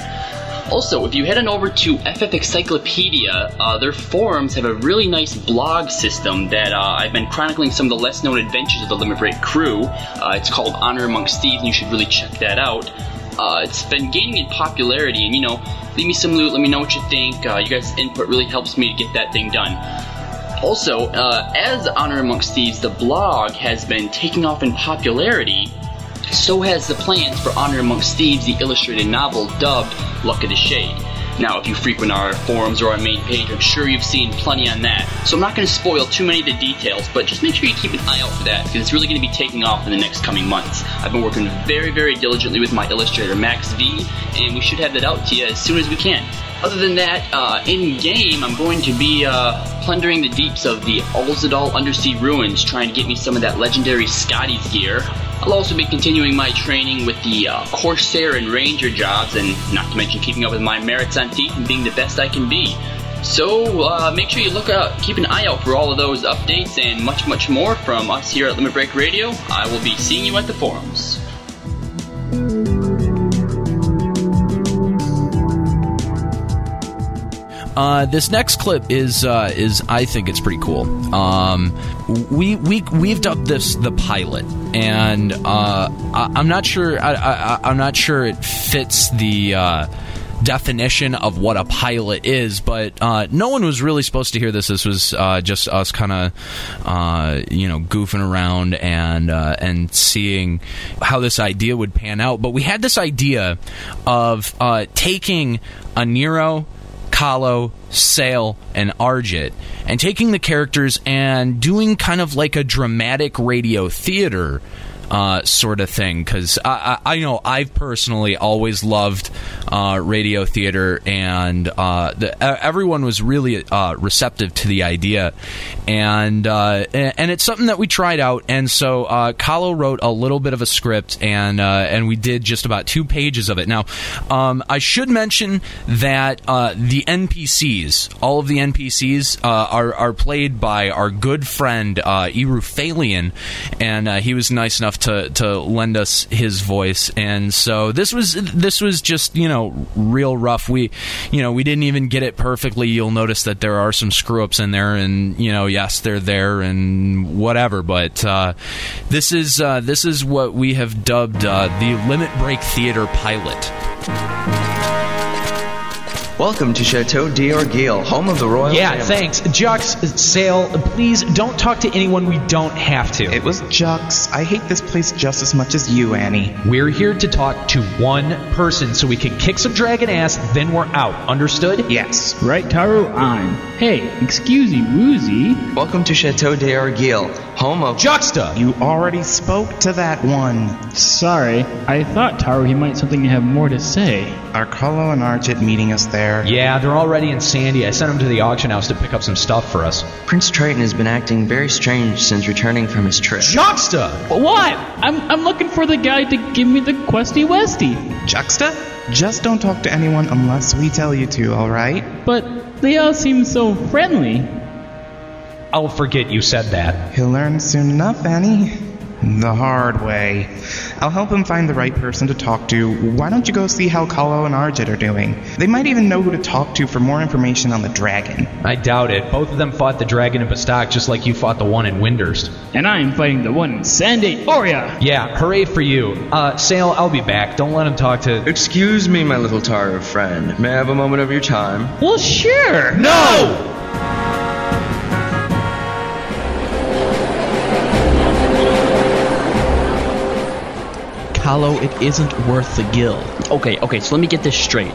Also, if you head on over to FF Encyclopedia, uh, their forums have a really nice blog system that uh, I've been chronicling some of the less known adventures of the Limit Break crew. Uh, it's called Honor Amongst Thieves, and you should really check that out. Uh, it's been gaining in popularity, and you know, leave me some loot, let me know what you think. Uh, you guys' input really helps me to get that thing done. Also, uh, as Honor Amongst Thieves, the blog has been taking off in popularity, so has the plans for Honor Amongst Thieves, the illustrated novel dubbed Luck of the Shade. Now, if you frequent our forums or our main page, I'm sure you've seen plenty on that. So I'm not going to spoil too many of the details, but just make sure you keep an eye out for that because it's really going to be taking off in the next coming months. I've been working very, very diligently with my illustrator Max V, and we should have that out to you as soon as we can. Other than that, uh, in game, I'm going to be uh, plundering the deeps of the Alzadaal undersea ruins, trying to get me some of that legendary Skadi's gear. I'll also be continuing my training with the uh, Corsair and Ranger jobs, and not to mention keeping up with my merits on Thief and being the best I can be. So uh, make sure you look out, keep an eye out for all of those updates and much, much more from us here at Limit Break Radio. I will be seeing you at the forums. Uh, this next clip is uh, is I think it's pretty cool. Um, we we we've dubbed this the pilot, and uh, I, I'm not sure I, I'm not sure it fits the uh, definition of what a pilot is, but uh, no one was really supposed to hear this. This was uh, just us kind of, uh, you know, goofing around and uh, and seeing how this idea would pan out. But we had this idea of taking Aniero. Kahlo, Sale, and Arjit, and taking the characters and doing kind of like a dramatic radio theater uh, sort of thing. Because I, I, I know I've personally always loved uh, radio theater, and uh, the, everyone was really uh, receptive to the idea, and uh, and it's something that we tried out. And so uh, Kahlo wrote a little bit of a script, and and we did just about two pages of it. Now, um, I should mention that the NPCs, all of the NPCs, are are played by our good friend uh, Irufalian, and he was nice enough to to lend us his voice. And so this was this was just you know real rough. We you know we didn't even get it perfectly. You'll notice that there are some screw ups in there, and you know yes they're there and whatever. But uh, this is uh, this is what we have dubbed uh, the Limit Break Theater pilot. Welcome to Chateau d'Oraguille, home of the royal Yeah, family. thanks. Jux, Sale, please don't talk to anyone we don't have to. It was Jux. I hate this place just as much as you, Annie. We're here to talk to one person so we can kick some dragon ass, then we're out. Understood? Yes. Right, Taru. I'm. Hey, excusey woozy. Welcome to Chateau d'Oraguille, home of Juxta. You already spoke to that one. Sorry, I thought Taru he might something have more to say. Are Kahlo and Argit meeting us there? Yeah, they're already in Sandy. I sent them to the auction house to pick up some stuff for us. Prince Trion has been acting very strange since returning from his trip. Juxta! What? I'm, I'm looking for the guy to give me the questy westy. Juxta? Just don't talk to anyone unless we tell you to, alright? But they all seem so friendly. I'll forget you said that. He'll learn soon enough, Annie. The hard way. I'll help him find the right person to talk to. Why don't you go see how Kahlo and Arjit are doing? They might even know who to talk to for more information on the dragon. I doubt it. Both of them fought the dragon in Bastok just like you fought the one in Windurst. And I'm fighting the one in San d'Oria. Yeah, hooray for you. Uh, Sale, I'll be back. Don't let him talk to. Excuse me, my little Taru friend. May I have a moment of your time? Well, sure. No! Kahlo, it isn't worth the gil. Okay, okay, so let me get this straight.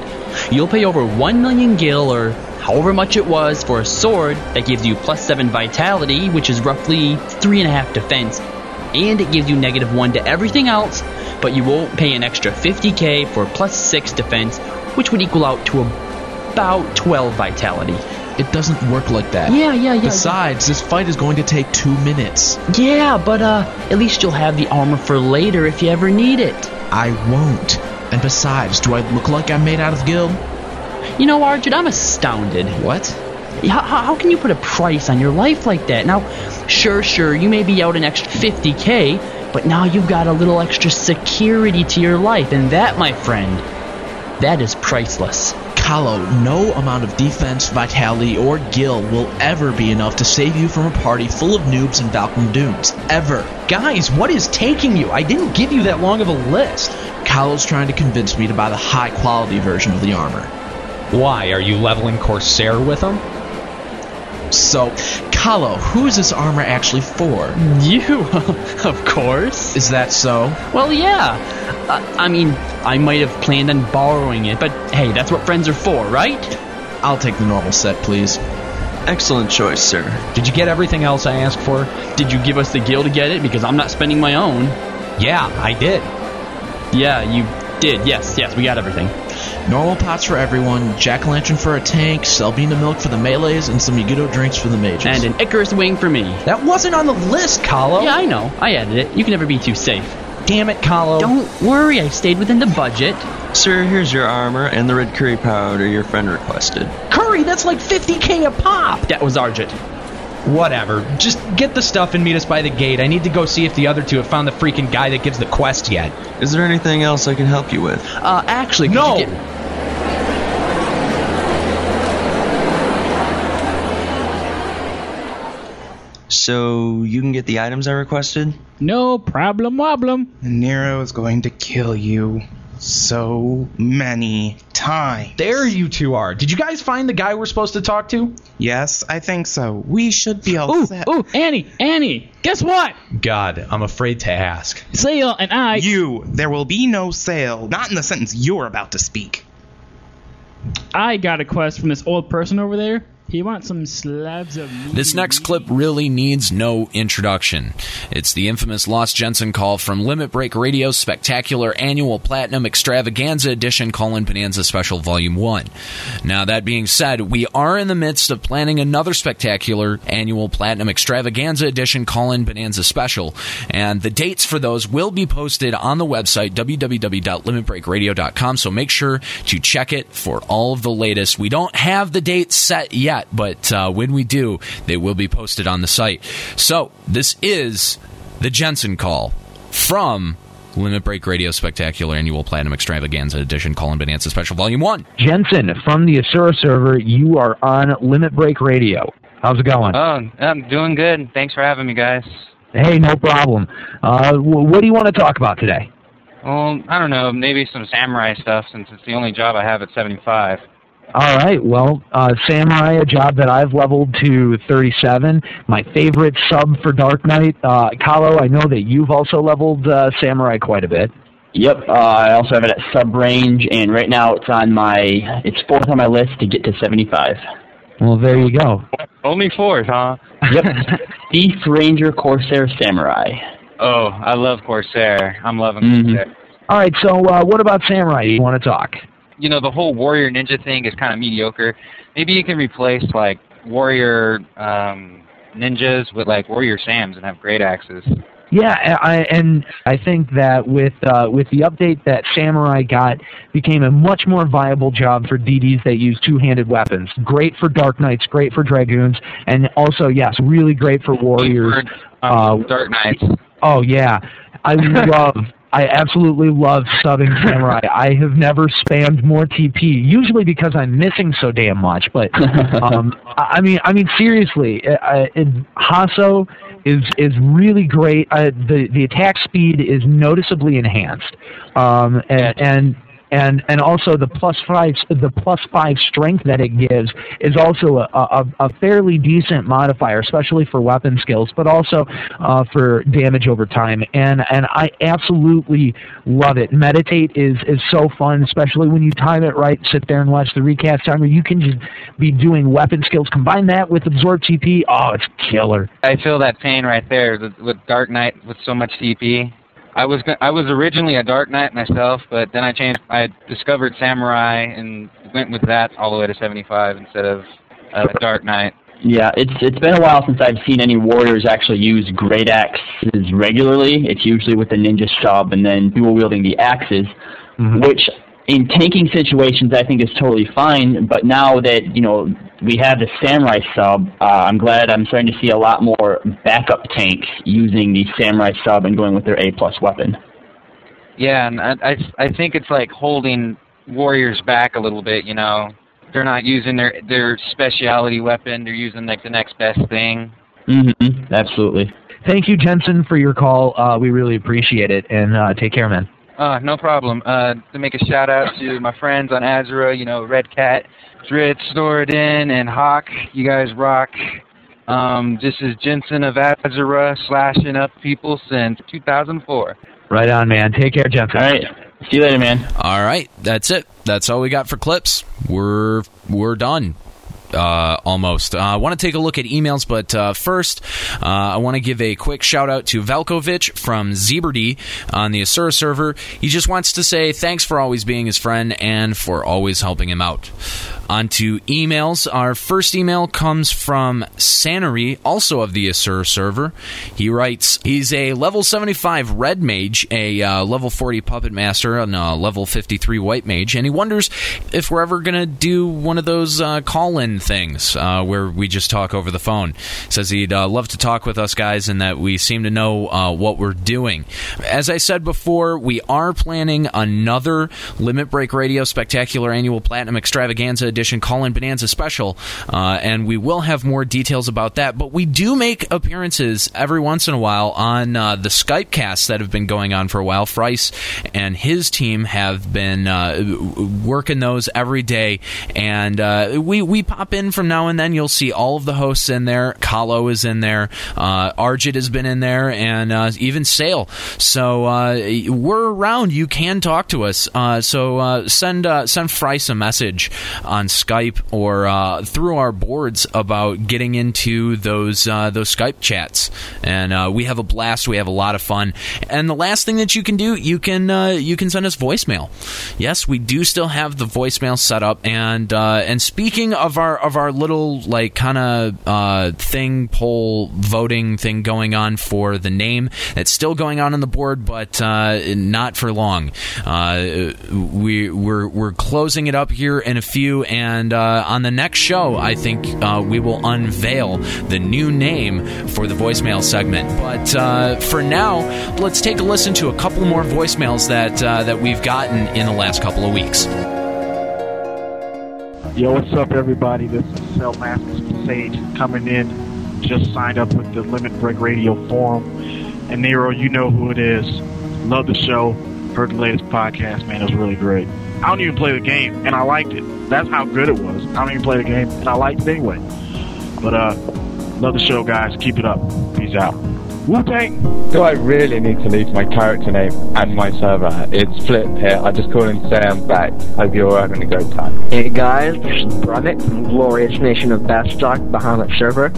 You'll pay over 1 million gil or however much it was for a sword that gives you plus 7 vitality, which is roughly 3.5 defense, and it gives you negative 1 to everything else, but you won't pay an extra 50k for plus 6 defense, which would equal out to about 12 vitality. It doesn't work like that. Yeah, yeah, yeah. Besides, this fight is going to take two minutes. Yeah, but uh, at least you'll have the armor for later if you ever need it. I won't. And besides, do I look like I'm made out of gil? You know, Arjun, I'm astounded. What? How, how, how can you put a price on your life like that? Now, sure, sure, you may be out an extra 50k, but now you've got a little extra security to your life, and that, my friend, that is priceless. Kahlo, no amount of defense, vitality, or gil will ever be enough to save you from a party full of noobs and Valkurm Dunes. Ever. Guys, what is taking you? I didn't give you that long of a list. Kahlo's trying to convince me to buy the high quality version of the armor. Why? Are you leveling Corsair with them? So, Kahlo, who is this armor actually for? You, of course. Is that so? Well, yeah. Uh, I mean, I might have planned on borrowing it, but hey, that's what friends are for, right? I'll take the normal set, please. Excellent choice, sir. Did you get everything else I asked for? Did you give us the gil to get it? Because I'm not spending my own. Yeah, I did. Yeah, you did. Yes, yes, we got everything. Normal pots for everyone, jack o' lantern for a tank, Selbina milk for the melees, and some Yagudo drinks for the mages. And an Icarus wing for me. That wasn't on the list, Kahlo. Yeah, I know. I added it. You can never be too safe. Damn it, Kahlo. Don't worry, I stayed within the budget. Sir, here's your armor and the red curry powder your friend requested. Curry, that's like 50k a pop. That was Argit. Whatever. Just get the stuff and meet us by the gate. I need to go see if the other two have found the freaking guy that gives the quest yet. Is there anything else I can help you with? Uh, actually, could No. you get- So you can get the items I requested? No problem, woblem. Nero is going to kill you so many times. There you two are. Did you guys find the guy we're supposed to talk to? Yes, I think so. We should be all Ooh, set. ooh, Annie, Annie, guess what? God, I'm afraid to ask. Sale and I. You, there will be no sale. Not in the sentence you're about to speak. I got a quest from this old person over there. He wants some slabs of meat. This next clip really needs no introduction. It's the infamous Lost Jensen call from Limit Break Radio's spectacular annual Platinum Extravaganza Edition Call in Bonanza Special Volume 1. Now, that being said, we are in the midst of planning another spectacular annual Platinum Extravaganza Edition Call in Bonanza Special, and the dates for those will be posted on the website www.limitbreakradio.com, so make sure to check it for all of the latest. We don't have the dates set yet, but uh, when we do, they will be posted on the site. So, this is the Jensen call from Limit Break Radio Spectacular Annual Platinum Extravaganza Edition Call in Bonanza Special Volume 1. Jensen from the Asura server, you are on Limit Break Radio. How's it going? Oh, I'm doing good. Thanks for having me, guys. Hey, no problem. Uh, wh- what do you want to talk about today? Well, I don't know, maybe some samurai stuff since it's the only job I have at 75. All right. Well, uh, Samurai, a job that I've leveled to 37. My favorite sub for Dark Knight. Uh, Kahlo, I know that you've also leveled uh, Samurai quite a bit. Yep, uh, I also have it at sub range, and right now it's on my it's fourth on my list to get to seventy five. Well, there you go. Only fourth, huh? Yep, Thief, Ranger, Corsair, Samurai. Oh, I love Corsair. I'm loving Mhm. Corsair. All right. So, uh, what about Samurai? You want to talk? You know, the whole warrior ninja thing is kind of mediocre. Maybe you can replace like warrior um, ninjas with like warrior Sams and have great axes. Yeah, I, and I think that with uh, with the update that Samurai got, became a much more viable job for DDs that use two-handed weapons. Great for Dark Knights, great for Dragoons, and also yes, really great for warriors. Uh, Dark Knights. Oh yeah, I love. I absolutely love subbing samurai. I have never spammed more TP, usually because I'm missing so damn much. But um, I I mean, I mean seriously, uh, uh, in Hasso is is really great. Uh, the the attack speed is noticeably enhanced, um, and, and and and also the plus five the plus five strength that it gives is also a, a, a fairly decent modifier, especially for weapon skills, but also uh, for damage over time. And and I absolutely love it. Meditate is is so fun, especially when you time it right. Sit there and watch the recast timer. You can just be doing weapon skills. Combine that with absorb TP. Oh, it's killer. I feel that pain right there with, Dark Knight with so much CP. I was go- I was originally a Dark Knight myself, but then I changed. I discovered Samurai and went with that all the way to 75 instead of uh, Dark Knight. Yeah, it's it's been a while since I've seen any warriors actually use great axes regularly. It's usually with the ninja sub and then dual wielding the axes, which in tanking situations I think is totally fine. But now that you know we have the samurai sub, uh, I'm glad I'm starting to see a lot more backup tanks using the samurai sub and going with their A plus weapon. Yeah, and I, I I think it's like holding warriors back a little bit. You know, they're not using their their speciality weapon. They're using like the next best thing. Mm-hmm. Absolutely. Thank you, Jensen, for your call. Uh, we really appreciate it, and uh, take care, man. Uh, no problem. Uh, to make a shout out to my friends on Asura, you know, Red Cat, Drit, Storidin, and Hawk. You guys rock. Um, this is Jensen of Asura slashing up people since 2004. Right on, man. Take care, Jensen. All right. See you later, man. All right, that's it. That's all we got for clips. We're we're done. Uh, almost. Uh, I want to take a look at emails, but uh, first, uh, I want to give a quick shout out to Velkovich from Zeberdy on the Asura server. He just wants to say thanks for always being his friend and for always helping him out. On to emails. Our first email comes from Sanary, also of the Asura server. He writes, he's a level 75 red mage, a uh, level 40 puppet master, and a level 53 white mage, and he wonders if we're ever going to do one of those uh, call in things uh, where we just talk over the phone. Says he'd uh, love to talk with us guys and that we seem to know uh, what we're doing. As I said before, we are planning another Limit Break Radio Spectacular Annual Platinum Extravaganza Edition Call In Bonanza Special, uh, and we will have more details about that. But we do make appearances every once in a while on uh, the Skype casts that have been going on for a while. Frice and his team have been uh, working those every day, and we we pop in from now and then. You'll see all of the hosts in there. Kahlo is in there. Uh, Arjit has been in there, and uh, even Sale. So uh, we're around. You can talk to us. Uh, so uh, send uh, send Frice a message on Skype or through our boards about getting into those those Skype chats, and we have a blast. We have a lot of fun. And the last thing that you can do, you can you can send us voicemail. Yes, we do still have the voicemail set up. And and speaking of our of our little like kind of uh, thing poll voting thing going on for the name, That's still going on on the board, but uh, not for long. Uh, we we're we're closing it up here in a few, and uh, on the next show, I think uh, we will unveil the new name for the voicemail segment. But uh, for now, let's take a listen to a couple more voicemails that that we've gotten in the last couple of weeks. Yo, what's up, everybody? This is Cell Masters Sage coming in. Just signed up with the Limit Break Radio forum. And Nero, you know who it is. Love the show. Heard the latest podcast, man. It was really great. I don't even play the game, and I liked it. That's how good it was. I don't even play the game, and I liked it anyway. But, uh, love the show, guys. Keep it up. Peace out. Wu-Tang! Do I really need to leave my character name and my server? It's Flip here. I just called in to say I'm back. Hope you're all having a great time. Hey guys, this is Brummick from Glorious Nation of Bastok, Bahamut server.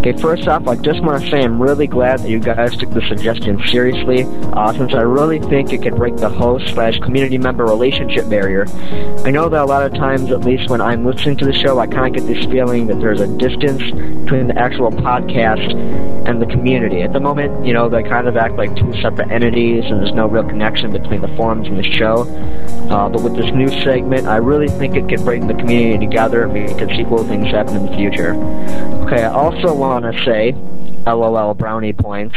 Okay, first off, I just want to say I'm really glad that you guys took the suggestion seriously, uh, since I really think it could break the host slash community member relationship barrier. I know that a lot of times, at least when I'm listening to the show, I kind of get this feeling that there's a distance between the actual podcast and the community. At the moment, you know, they kind of act like two separate entities, and there's no real connection between the forums and the show. Uh, but with this new segment, I really think it could bring the community together and we could see cool things happen in the future. Okay, I also want to say, LOL brownie points.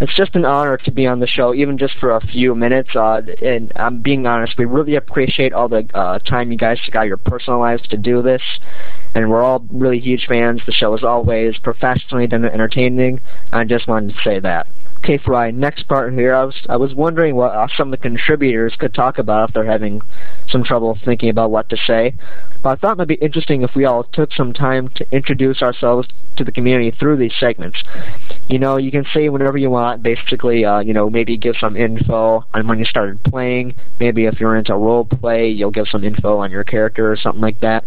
It's just an honor to be on the show, even just for a few minutes. Uh, and I'm being honest, we really appreciate all the uh, time you guys out your personal lives to do this. And we're all really huge fans. The show is always professionally done and entertaining. I just wanted to say that. Okay, for my next part here, I was I was wondering what uh, some of the contributors could talk about if they're having some trouble thinking about what to say. But I thought it might be interesting if we all took some time to introduce ourselves to the community through these segments. You know, you can say whatever you want. Basically, uh, you know, maybe give some info on when you started playing. Maybe if you're into role play, you'll give some info on your character or something like that.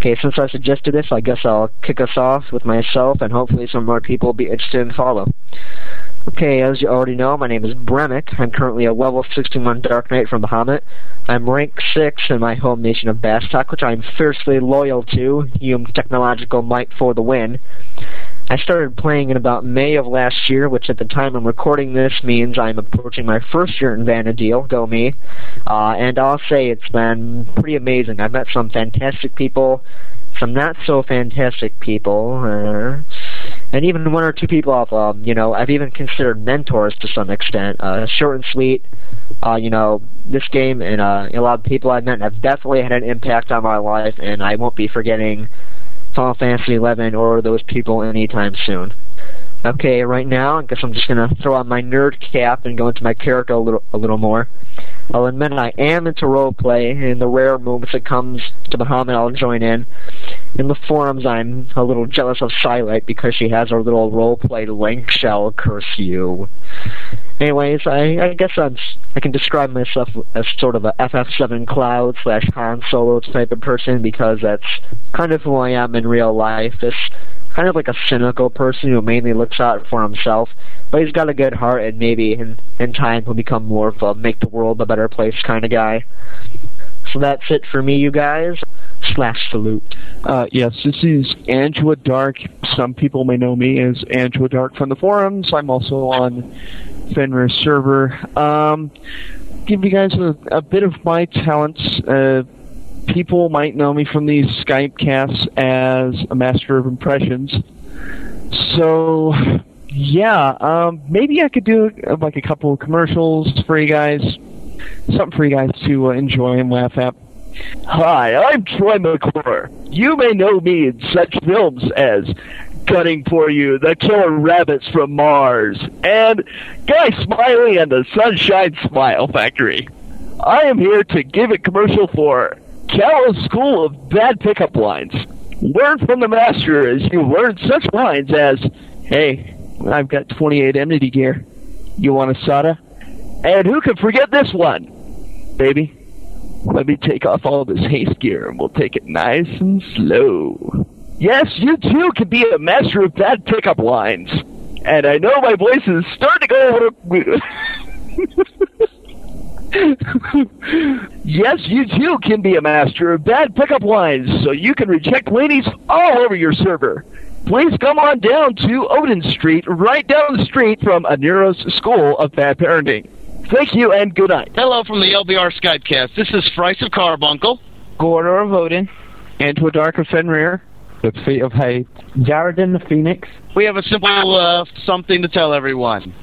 Okay, since I suggested this, I guess I'll kick us off with myself, and hopefully some more people will be interested in follow. Okay, as you already know, my name is Bremick. I'm currently a level 61 Dark Knight from Bahamut. I'm rank 6 in my home nation of Bastok, which I'm fiercely loyal to. Hume Technological Might for the win. I started playing in about May of last year, which at the time I'm recording this means I'm approaching my first year in Vana'diel, go me. Uh, and I'll say it's been pretty amazing. I've met some fantastic people, some not so fantastic people, uh, and even one or two people I've, um, you know, I've even considered mentors to some extent. Uh, short and sweet. Uh, you know, this game and uh, a lot of people I've met have definitely had an impact on my life, and I won't be forgetting Final Fantasy XI or those people anytime soon. Okay, right now, I guess I'm just gonna throw on my nerd cap and go into my character a little, a little more. I'll admit I am into roleplay, and in the rare moments it comes to the Bahamut, I'll join in. In the forums, I'm a little jealous of Silite because she has her little roleplay link shell. Curse you. Anyways, I, I guess I'm, I can describe myself as sort of a FF7 Cloud slash Han Solo type of person because that's kind of who I am in real life. This kind of like a cynical person who mainly looks out for himself, but he's got a good heart and maybe in, in time he'll become more of a make the world a better place kind of guy. So that's it for me, you guys. Slash salute. Uh, yes, this is Angela Dark. Some people may know me as Angela Dark from the forums. I'm also on Fenrir server. Um, give you guys a, a bit of my talents. Uh, people might know me from these Skype casts as a master of impressions. So, yeah, um, maybe I could do uh, like a couple of commercials for you guys, something for you guys to uh, enjoy and laugh at. Hi, I'm Troy McClure. You may know me in such films as Gunning for You, The Killer Rabbits from Mars, and Guy Smiley and the Sunshine Smile Factory. I am here to give a commercial for Kahlo's School of Bad Pickup Lines. Learn from the master as you learn such lines as, Hey, I've got 28 enmity gear. You want a soda? And who can forget this one? Baby, let me take off all this haste gear and we'll take it nice and slow. Yes, you too can be a master of bad pickup lines. And I know my voice is starting to go over. yes, you too can be a master of bad pickup lines, so you can reject ladies all over your server. Please come on down to Odin Street, right down the street from Aniero's School of Bad Parenting. Thank you and good night. Hello from the LBR Skypecast. This is Fryce of Carbuncle. Gorder of Odin. Into Dark of Fenrir. The Feet of Hate. Jaredin the Phoenix. We have a simple uh, something to tell everyone.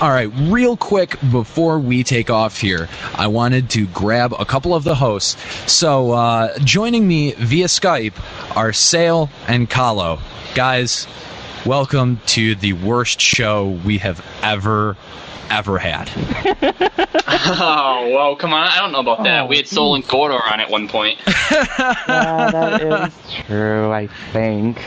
All right, real quick before we take off here, I wanted to grab a couple of the hosts. So, uh, joining me via Skype are Sale and Kahlo. Guys, welcome to the worst show we have ever, ever had. Oh, well, come on. I don't know about that. Oh. We had Soul and Gordor on at one point. Yeah, that is true, I think.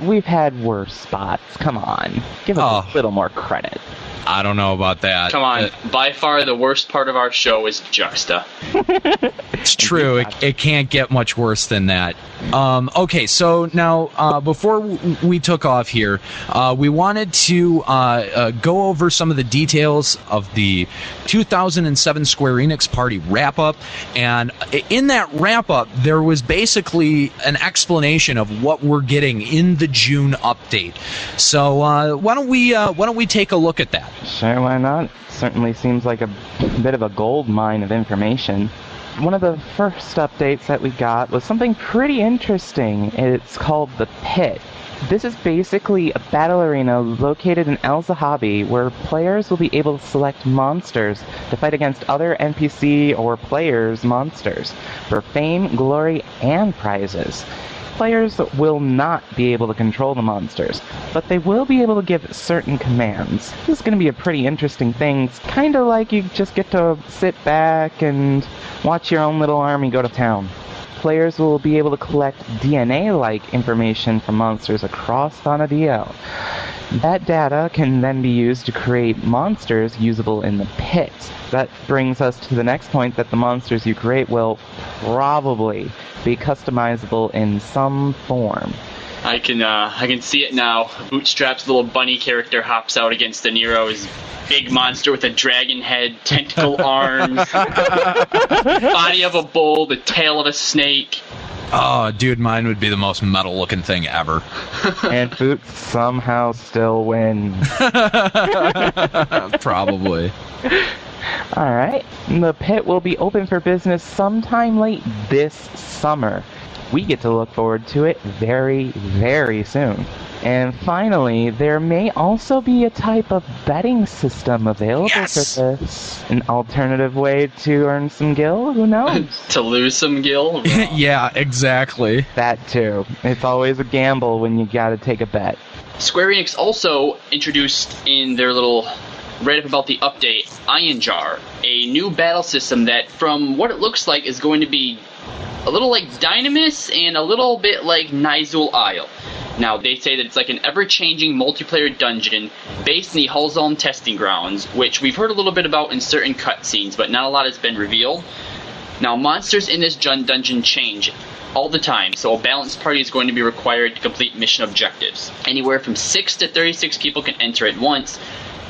We've had worse spots. Come on. Give us a oh. little more credit. I don't know about that. Come on. By far, the worst part of our show is Juxta. It's true. It, it can't get much worse than that. Um, okay, so now uh, before w- we took off here, uh, we wanted to uh, uh, go over some of the details of the 2007 Square Enix Party wrap up, and in that wrap up, there was basically an explanation of what we're getting in the June update. So uh, why don't we uh, why don't we take a look at that? Sure, why not? Certainly seems like a bit of a gold mine of information. One of the first updates that we got was something pretty interesting. It's called the Pit. This is basically a battle arena located in Al Zahbi where players will be able to select monsters to fight against other NPC or players' monsters for fame, glory, and prizes. Players will not be able to control the monsters, but they will be able to give certain commands. This is going to be a pretty interesting thing. It's kind of like you just get to sit back and watch your own little army go to town. Players will be able to collect DNA-like information from monsters across Vana'diel. That data can then be used to create monsters usable in the pit. That brings us to the next point that the monsters you create will probably be customizable in some form. I can uh, I can see it now. Bootstrap's little bunny character hops out against the Nero's big monster with a dragon head, tentacle arms, body of a bull, the tail of a snake. Oh, dude, mine would be the most metal looking thing ever. and Boots somehow still wins. Probably. All right. The pit will be open for business sometime late this summer. We get to look forward to it very, very soon. And finally, there may also be a type of betting system available for this. An alternative way to earn some gil? Who knows? to lose some gil. yeah, exactly. That too. It's always a gamble when you gotta take a bet. Square Enix also introduced in their little write up about the update Einherjar, a new battle system that, from what it looks like, is going to be a little like Dynamis and a little bit like Nyzul Isle. Now, they say that it's like an ever changing multiplayer dungeon based in the Hazhalm testing grounds, which we've heard a little bit about in certain cutscenes, but not a lot has been revealed. Now, monsters in this dun- dungeon change all the time, so a balanced party is going to be required to complete mission objectives. Anywhere from 6 to 36 people can enter at once,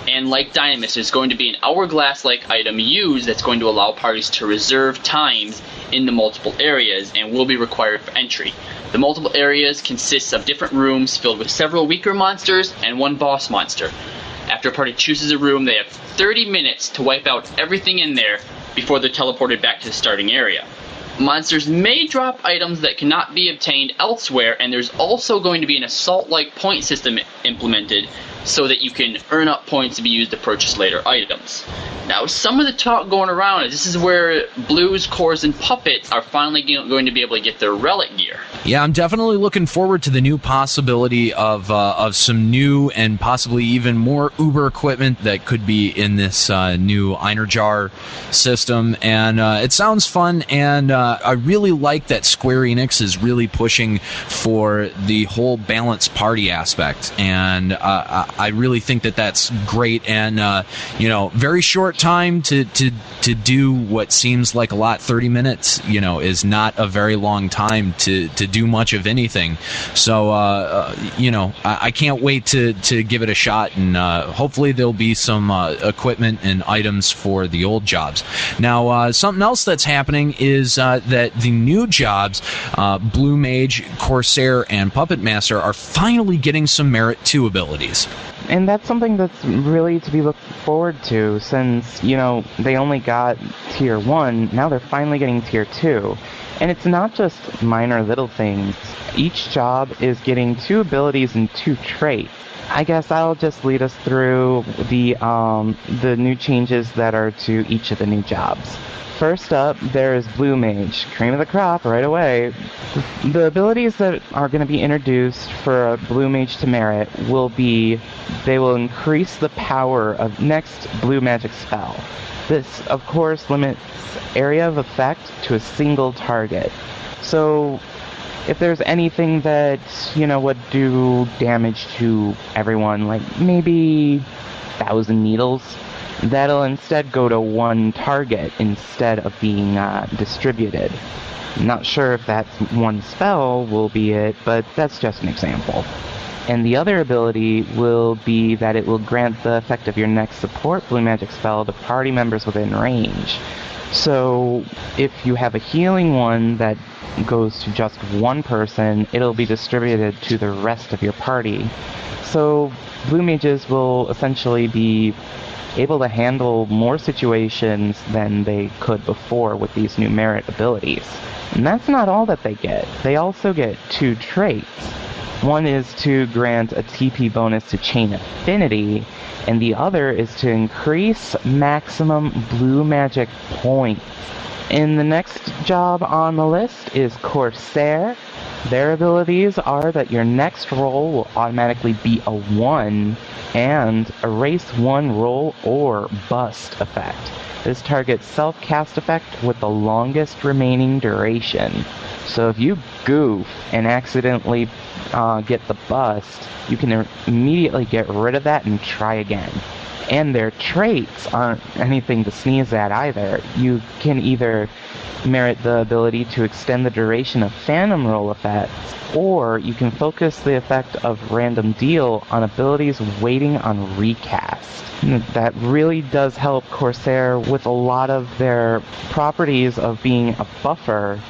and like Dynamis, there's going to be an hourglass like item used that's going to allow parties to reserve times in the multiple areas and will be required for entry. The multiple areas consists of different rooms filled with several weaker monsters and one boss monster. After a party chooses a room, they have 30 minutes to wipe out everything in there before they're teleported back to the starting area. Monsters may drop items that cannot be obtained elsewhere, and there's also going to be an assault like point system implemented so that you can earn up points to be used to purchase later items. Now, some of the talk going around is this is where Blues, Cores, and Puppet are finally going to be able to get their relic gear. Yeah, I'm definitely looking forward to the new possibility of uh, of some new and possibly even more Uber equipment that could be in this uh, new Einherjar system. And uh, it sounds fun, and uh, I really like that Square Enix is really pushing for the whole balanced party aspect. And uh, I really think that that's great, and uh, you know, very short time to to to do what seems like a lot. Thirty minutes, you know, is not a very long time to to do much of anything. So, uh, uh, you know, I, I, can't wait to to give it a shot, and uh, hopefully there'll be some uh, equipment and items for the old jobs. Now, something else that's happening is that the new jobs, Blue Mage, Corsair, and Puppet Master, are finally getting some merit two abilities and that's something that's really to be looked forward to since you know they only got tier 1 now they're finally getting tier 2 and it's not just minor little things. Each job is getting two abilities and two traits I guess I'll just lead us through the um, the new changes that are to each of the new jobs. First up, there's Blue Mage, cream of the crop right away. The abilities that are going to be introduced for a Blue Mage to merit will be they will increase the power of next Blue Magic spell. This, of course, limits area of effect to a single target. So, if there's anything that, you know, would do damage to everyone, like maybe thousand needles, that'll instead go to one target instead of being uh, distributed. Not sure if that one spell will be it, but that's just an example. And the other ability will be that it will grant the effect of your next support blue magic spell to party members within range. So if you have a healing one that goes to just one person, it'll be distributed to the rest of your party. So blue mages will essentially be able to handle more situations than they could before with these new merit abilities. And that's not all that they get. They also get two traits. One is to grant a TP bonus to Chain Affinity, and the other is to increase maximum blue magic points. And the next job on the list is Corsair, their abilities are that your next roll will automatically be a 1 and erase one roll or bust effect. This targets self-cast effect with the longest remaining duration. So if you goof and accidentally uh, get the bust, you can immediately get rid of that and try again. And their traits aren't anything to sneeze at either. You can either merit the ability to extend the duration of phantom roll effects, or you can focus the effect of random deal on abilities waiting on recast. That really does help Corsair with a lot of their properties of being a buffer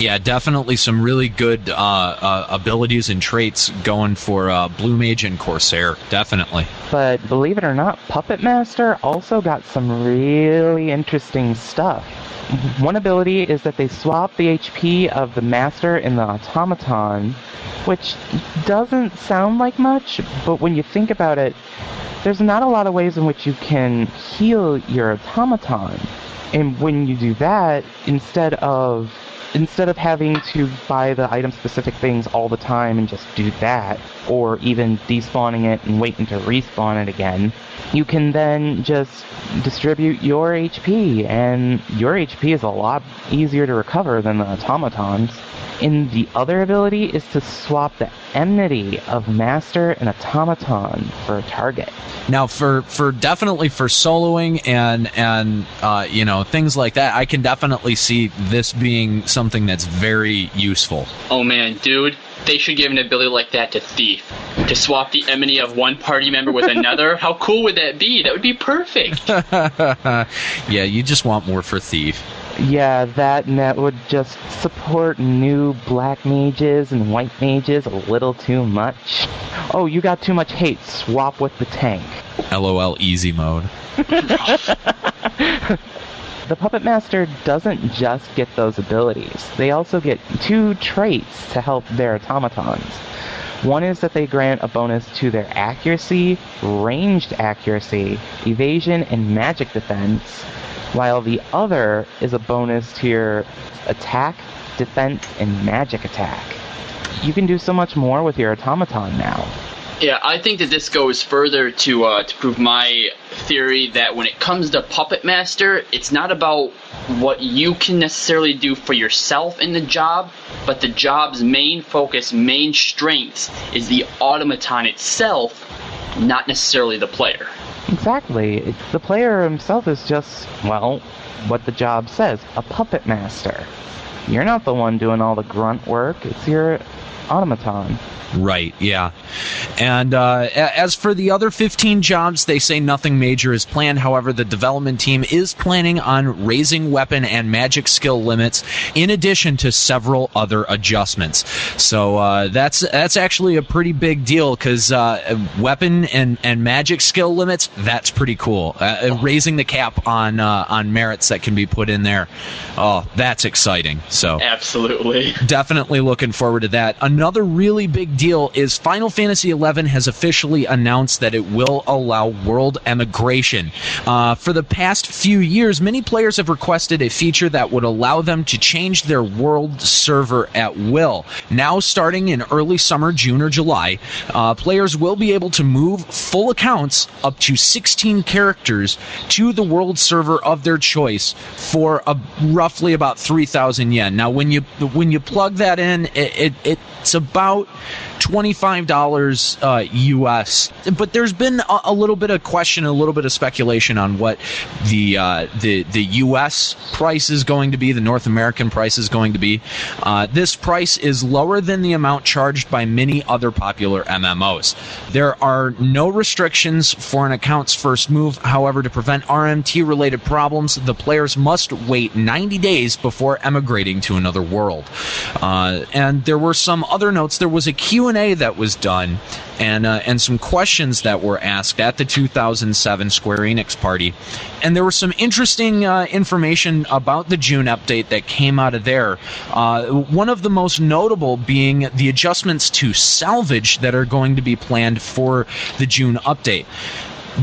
yeah, definitely some really good uh, uh, abilities and traits going for uh, Blue Mage and Corsair. Definitely. But believe it or not, Puppet Master also got some really interesting stuff. One ability is that they swap the HP of the Master and the Automaton, which doesn't sound like much, but when you think about it, there's not a lot of ways in which you can heal your Automaton. And when you do that, instead of instead of having to buy the item specific things all the time and just do that, or even despawning it and waiting to respawn it again, you can then just distribute your HP, and your HP is a lot easier to recover than the automatons. And the other ability is to swap the enmity of master and automaton for a target. Now, for for definitely for soloing and and uh, you know things like that, I can definitely see this being something that's very useful. Oh man, dude, they should give an ability like that to Thief. To swap the enmity of one party member with another? How cool would that be? That would be perfect. yeah, you just want more for Thief. Yeah, that net would just support new black mages and white mages a little too much. Oh, you got too much hate. Swap with the tank. LOL easy mode. the Puppet Master doesn't just get those abilities. They also get two traits to help their automatons. One is that they grant a bonus to their accuracy, ranged accuracy, evasion, and magic defense, while the other is a bonus to your attack, defense, and magic attack. You can do so much more with your automaton now. Yeah, I think that this goes further to uh, to prove my theory that when it comes to Puppet Master, it's not about what you can necessarily do for yourself in the job, but the job's main focus, main strength is the automaton itself, not necessarily the player. Exactly. The player himself is just, well, what the job says a puppet master. You're not the one doing all the grunt work, it's your automaton. Right, yeah. And uh, as for the other 15 jobs, they say nothing major is planned. However, the development team is planning on raising weapon and magic skill limits in addition to several other adjustments. So uh, that's that's actually a pretty big deal because uh, weapon and, and magic skill limits, that's pretty cool. Uh, uh, raising the cap on, uh, on merits that can be put in there, oh, that's exciting. So Absolutely. definitely looking forward to that. Another really big deal is Final Fantasy XI has officially announced that it will allow world emigration. Uh, for the past few years, many players have requested a feature that would allow them to change their world server at will. Now, starting in early summer, June or July, uh, players will be able to move full accounts up to 16 characters to the world server of their choice for a, roughly about 3,000 yen. Now, when you when you plug that in, it, it it's about $25 uh, US. But there's been a, a little bit of question, a little bit of speculation on what the uh, the the US price is going to be, the North American price is going to be. Uh, this price is lower than the amount charged by many other popular MMOs. There are no restrictions for an account's first move. However, to prevent RMT related problems, the players must wait 90 days before emigrating to another world. Uh, and there were some other notes. There was a Q&A that was done and uh, and some questions that were asked at the 2007 Square Enix party. And there was some interesting uh, information about the June update that came out of there. Uh, one of the most notable being the adjustments to salvage that are going to be planned for the June update.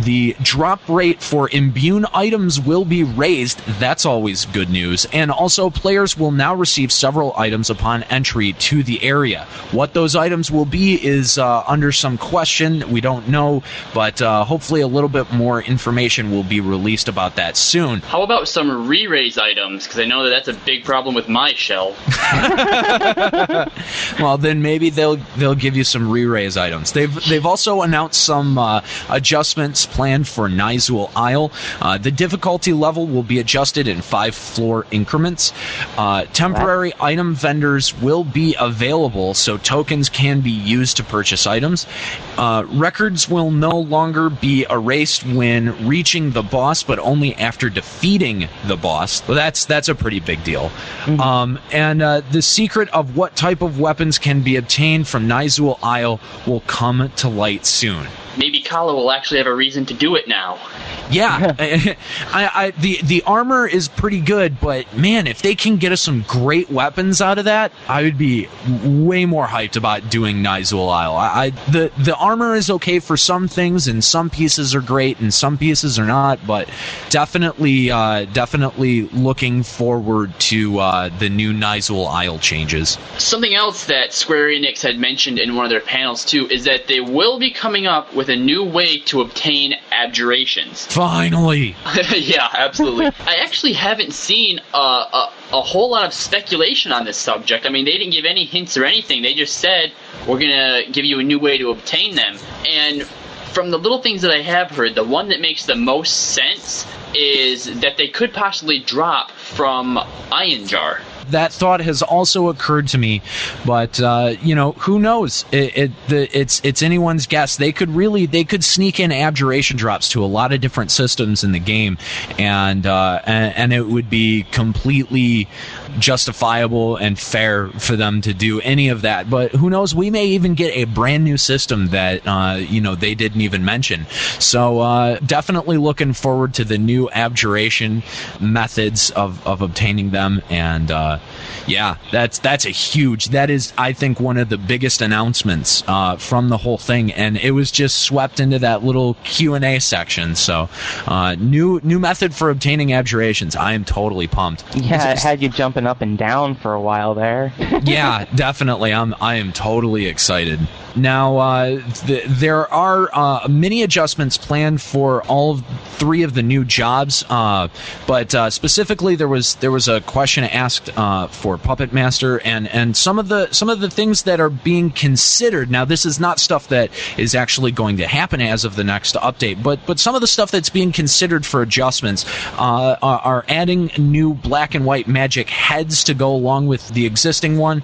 The drop rate for imbue items will be raised. That's always good news. And also, players will now receive several items upon entry to the area. What those items will be is uh, under some question. We don't know, but uh, hopefully, a little bit more information will be released about that soon. How about some re-raise items? Because I know that that's a big problem with my shell. well, then maybe they'll they'll give you some re-raise items. They've they've also announced some uh, adjustments planned for Nyzul Isle. Uh, the difficulty level will be adjusted in five floor increments. Uh, temporary item vendors will be available, so tokens can be used to purchase items. Uh, records will no longer be erased when reaching the boss, but only after defeating the boss. Well, that's that's a pretty big deal. Um, and uh, the secret of what type of weapons can be obtained from Nyzul Isle will come to light soon. Maybe Kala will actually have a reason to do it now. Yeah, I, I, the the armor is pretty good, but man, if they can get us some great weapons out of that, I would be way more hyped about doing Nyzul Isle. I, I the the armor is okay for some things, and some pieces are great, and some pieces are not. But definitely, uh, definitely looking forward to uh, the new Nyzul Isle changes. Something else that Square Enix had mentioned in one of their panels too is that they will be coming up with a new way to obtain abjurations. Finally. yeah, absolutely. I actually haven't seen a, a, a whole lot of speculation on this subject. I mean, they didn't give any hints or anything. They just said, we're going to give you a new way to obtain them. And from the little things that I have heard, the one that makes the most sense is that they could possibly drop from Einherjar. That thought has also occurred to me, but uh, you know, who knows? It, it the, it's it's anyone's guess. They could really they could sneak in abjuration drops to a lot of different systems in the game, and uh, and, and it would be completely justifiable and fair for them to do any of that. But who knows? We may even get a brand new system that uh, you know they didn't even mention. So uh, definitely looking forward to the new abjuration methods of, of obtaining them. And uh, yeah, that's that's a huge. That is, I think, one of the biggest announcements uh, from the whole thing. And it was just swept into that little Q and A section. So uh, new new method for obtaining abjurations. I am totally pumped. Yeah, it had you jumping up and down for a while there. yeah, definitely. I'm I am totally excited. Now, uh, th- there are uh, many adjustments planned for all three of the new jobs, uh, but uh, specifically there was there was a question asked uh, for Puppet Master and and some of the some of the things that are being considered. Now, this is not stuff that is actually going to happen as of the next update, but but some of the stuff that's being considered for adjustments uh, are, are adding new black and white magic heads to go along with the existing one,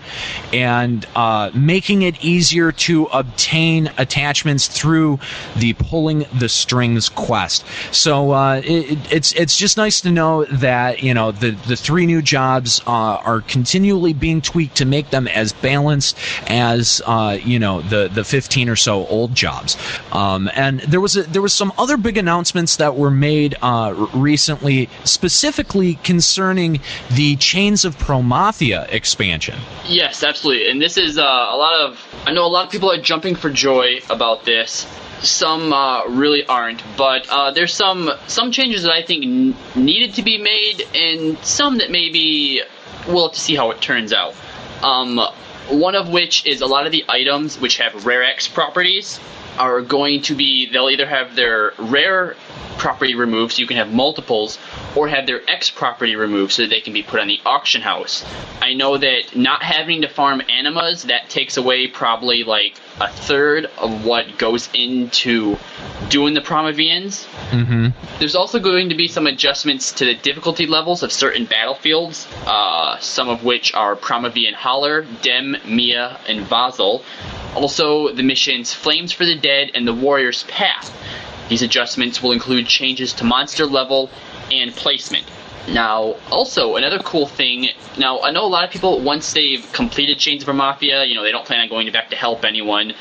and making it easier to obtain attachments through the pulling the strings quest. So uh, it, it's it's just nice to know that you know the the three new jobs uh, are continually being tweaked to make them as balanced as uh, you know the the 15 or so old jobs. Um, and there was a, there was some other big announcements that were made uh, recently, specifically concerning the Chains of Promathia expansion. Yes, absolutely. And this is uh, a lot of. I know a lot of people are jumping for joy about this. Some uh, really aren't, but uh, there's some some changes that I think n- needed to be made, and some that maybe we'll have to see how it turns out. Um, one of which is a lot of the items which have rare X properties are going to be they'll either have their rare property removed so you can have multiples or have their X property removed so that they can be put on the auction house. I know that not having to farm animas that takes away probably like a third of what goes into doing the Promyvions. Mm-hmm. There's also going to be some adjustments to the difficulty levels of certain battlefields, uh, some of which are Promyvion Holla, Dem, Mea, and Vahzl. Also, the missions Flames for the Dead and the Warrior's Path. These adjustments will include changes to monster level and placement. Now, also, another cool thing. Now, I know a lot of people, once they've completed Chains of Promathia, you know, they don't plan on going back to help anyone.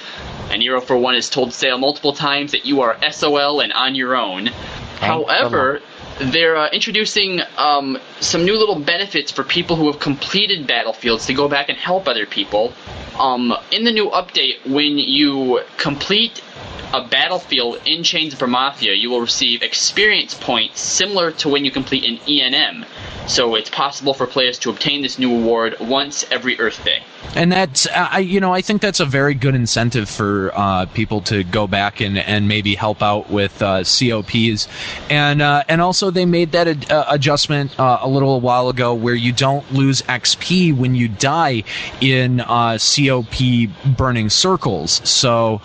Aniero, for one, has told Sale multiple times that you are SOL and on your own. However, they're uh, introducing um, some new little benefits for people who have completed battlefields to go back and help other people. Um, in the new update, when you complete a battlefield in Chains of Promathia, you will receive experience points similar to when you complete an ENM. So it's possible for players to obtain this new award once every Earth Day. and that's I you know I think that's a very good incentive for uh, people to go back and, and maybe help out with uh, COPs, and uh, and also they made that ad- uh, adjustment uh, a little while ago where you don't lose XP when you die in COP burning circles. So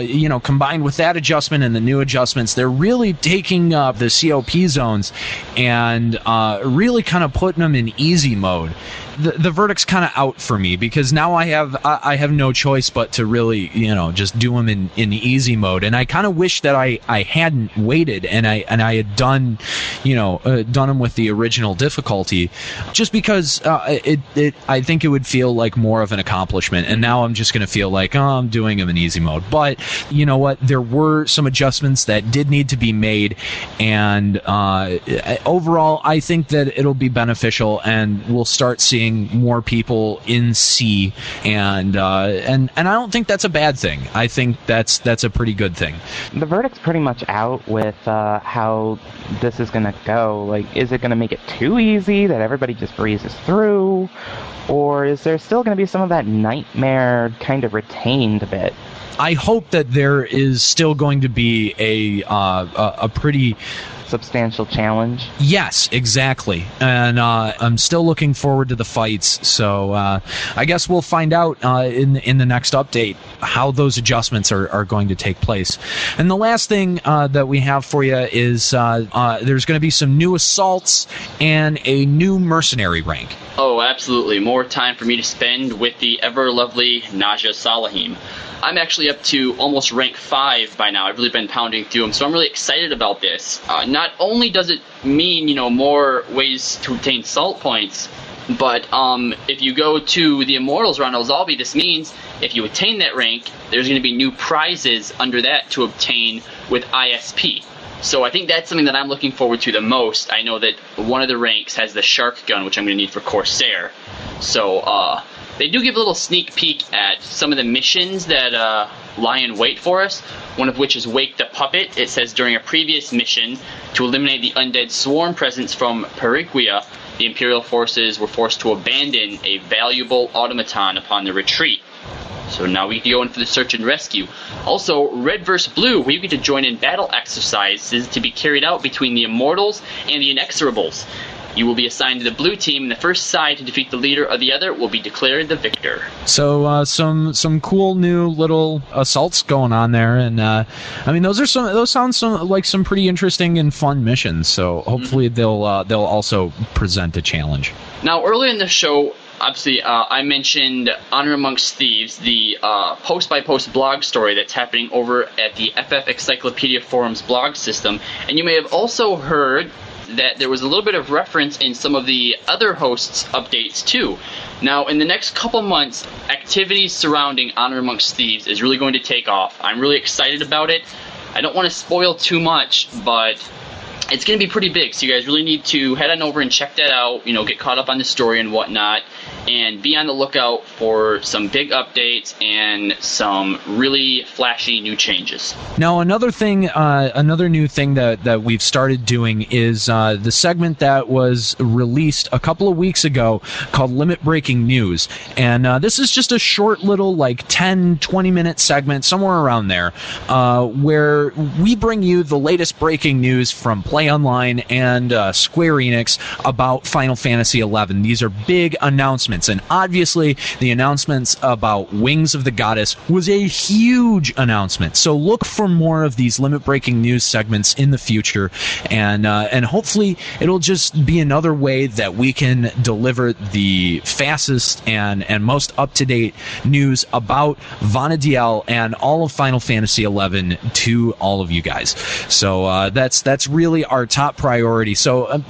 you know combined with that adjustment and the new adjustments, they're really taking uh, the COP zones and uh, really kind of putting them in easy mode. The, the verdict's kind of out for me because now I have I, I have no choice but to really you know just do them in, in easy mode. And I kind of wish that I, I hadn't waited and I and I had done you know uh, done them with the original difficulty just because uh, it, it I think it would feel like more of an accomplishment. And now I'm just gonna feel like oh I'm doing them in easy mode. But you know what there were some adjustments that did need to be made and uh, overall I think that it'll be beneficial and we'll start seeing more people in C and uh, and and I don't think that's a bad thing. I think that's that's a pretty good thing. The verdict's pretty much out with uh, how this is going to go. Like, is it going to make it too easy that everybody just breezes through? Or is there still going to be some of that nightmare kind of retained a bit? I hope that there is still going to be a uh, a, pretty substantial challenge. Yes, exactly. And uh, I'm still looking forward to the fights. So uh, I guess we'll find out uh, in in the next update how those adjustments are, are going to take place. And the last thing uh, that we have for you is uh, uh, there's going to be some new assaults and a new mercenary rank. Oh, absolutely. More time for me to spend with the ever lovely Naja Salaheem. I'm actually up to almost rank 5 by now. I've really been pounding through them, so I'm really excited about this. Uh, not only does it mean, you know, more ways to obtain salt points, but um, if you go to the Immortals around Al Zahbi, this means if you attain that rank, there's going to be new prizes under that to obtain with ISP. So I think that's something that I'm looking forward to the most. I know that one of the ranks has the shark gun, which I'm going to need for Corsair. So uh, they do give a little sneak peek at some of the missions that uh, lie in wait for us. One of which is Wake the Puppet. It says during a previous mission to eliminate the undead swarm presence from Periqia, the Imperial forces were forced to abandon a valuable automaton upon the retreat. So now we can go in for the search and rescue. Also, Red vs. Blue, you get to join in battle exercises to be carried out between the Immortals and the Inexorables. You will be assigned to the blue team, and the first side to defeat the leader of the other will be declared the victor. So uh, some some cool new little assaults going on there, and uh, I mean those are some those sound some, like some pretty interesting and fun missions. So hopefully they'll uh, they'll also present a challenge. Now, earlier in the show, obviously, uh, I mentioned Honor Amongst Thieves, the post by post blog story that's happening over at the FF Encyclopedia Forums blog system. And you may have also heard that there was a little bit of reference in some of the other hosts' updates too. Now, in the next couple months, activities surrounding Honor Amongst Thieves is really going to take off. I'm really excited about it. I don't want to spoil too much, but it's going to be pretty big. So you guys really need to head on over and check that out. You know, get caught up on the story and whatnot, and be on the lookout for some big updates and some really flashy new changes. Now, another thing, uh, another new thing that, that we've started doing is uh, the segment that was released a couple of weeks ago called Limit Breaking News. And uh, this is just a short little, like 10, 20 minute segment, somewhere around there, uh, where we bring you the latest breaking news from Play Online and uh, Square Enix about Final Fantasy XI. These are big announcements, and obviously, the announcements about Wings of the Goddess was a huge announcement. So look for more of these limit breaking news segments in the future, and uh, and hopefully, it'll just be another way that we can deliver the fastest and and most up to date news about Vana'diel and all of Final Fantasy XI to all of you guys. So uh, that's that's really our top priority. So uh,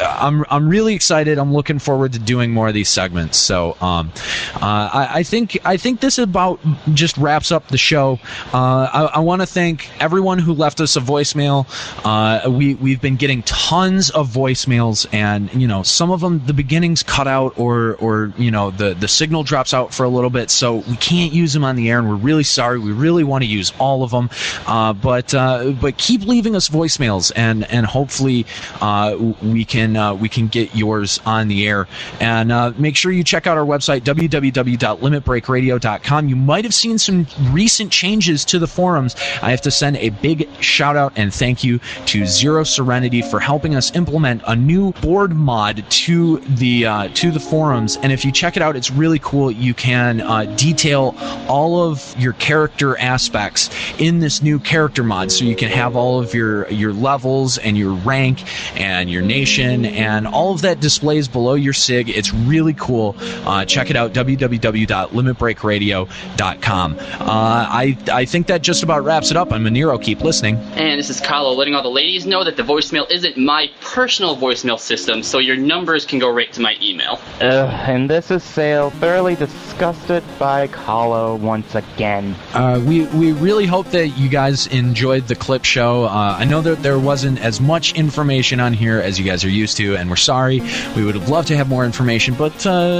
I'm I'm really excited. I'm looking forward to doing more of these segments. So um, uh, I, I think I think this about just wraps up the show. Uh, I, I want to thank everyone who left us a voicemail. Uh, we we've been getting tons of voicemails, and you know some of them the beginning's cut out, or or you know the the signal drops out for a little bit, so we can't use them on the air, and we're really sorry. We really want to use all of them, uh, but uh, but keep leaving us voicemails, and and hopefully uh, we can we can get yours on the air. And make sure you check out our website www.limitbreakradio.com. You might have seen some recent changes to the forums. I have to send a big shout out and thank you to Zero Serenity for helping us implement a new board mod to the uh, to the forums. And if you check it out, it's really cool. You can uh, detail all of your character aspects in this new character mod, so you can have all of your your levels and your rank and your nation and all of that displays below your sig. It's really cool. Uh, check it out www.limitbreakradio.com. Uh, I I think that just about wraps it up. I'm Aniero. Keep listening. And this is Kahlo letting all the ladies know that the voicemail isn't my personal voicemail system, so your numbers can go right to my email. Ugh, and this is Sale, thoroughly disgusted by Kahlo once again. Uh, we we really hope that you guys enjoyed the clip show. Uh, I know that there wasn't as much information on here as you guys are used to, and we're sorry. We would have loved to have more information, but uh,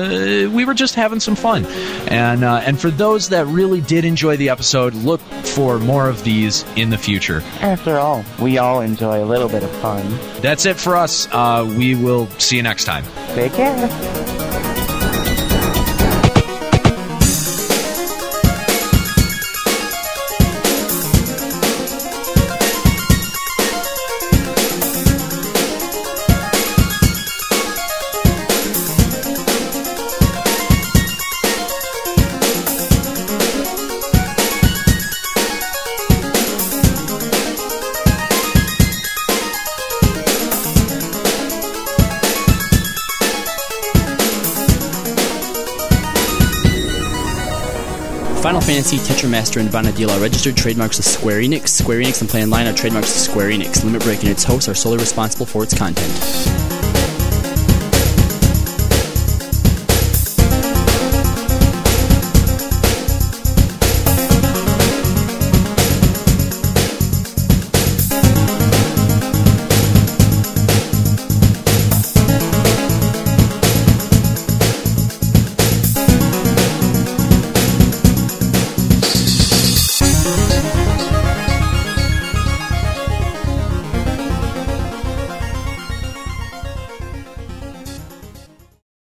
we were just having some fun. And uh, and for those that really did enjoy the episode, look for more of these in the future. After all, we all enjoy a little bit of fun. That's it for us. Uh, we will see you next time. Take care. Fantasy, Tetramaster, and Vana'diel are registered trademarks of Square Enix. Square Enix and Play Online are trademarks of Square Enix. Limit Break and its hosts are solely responsible for its content.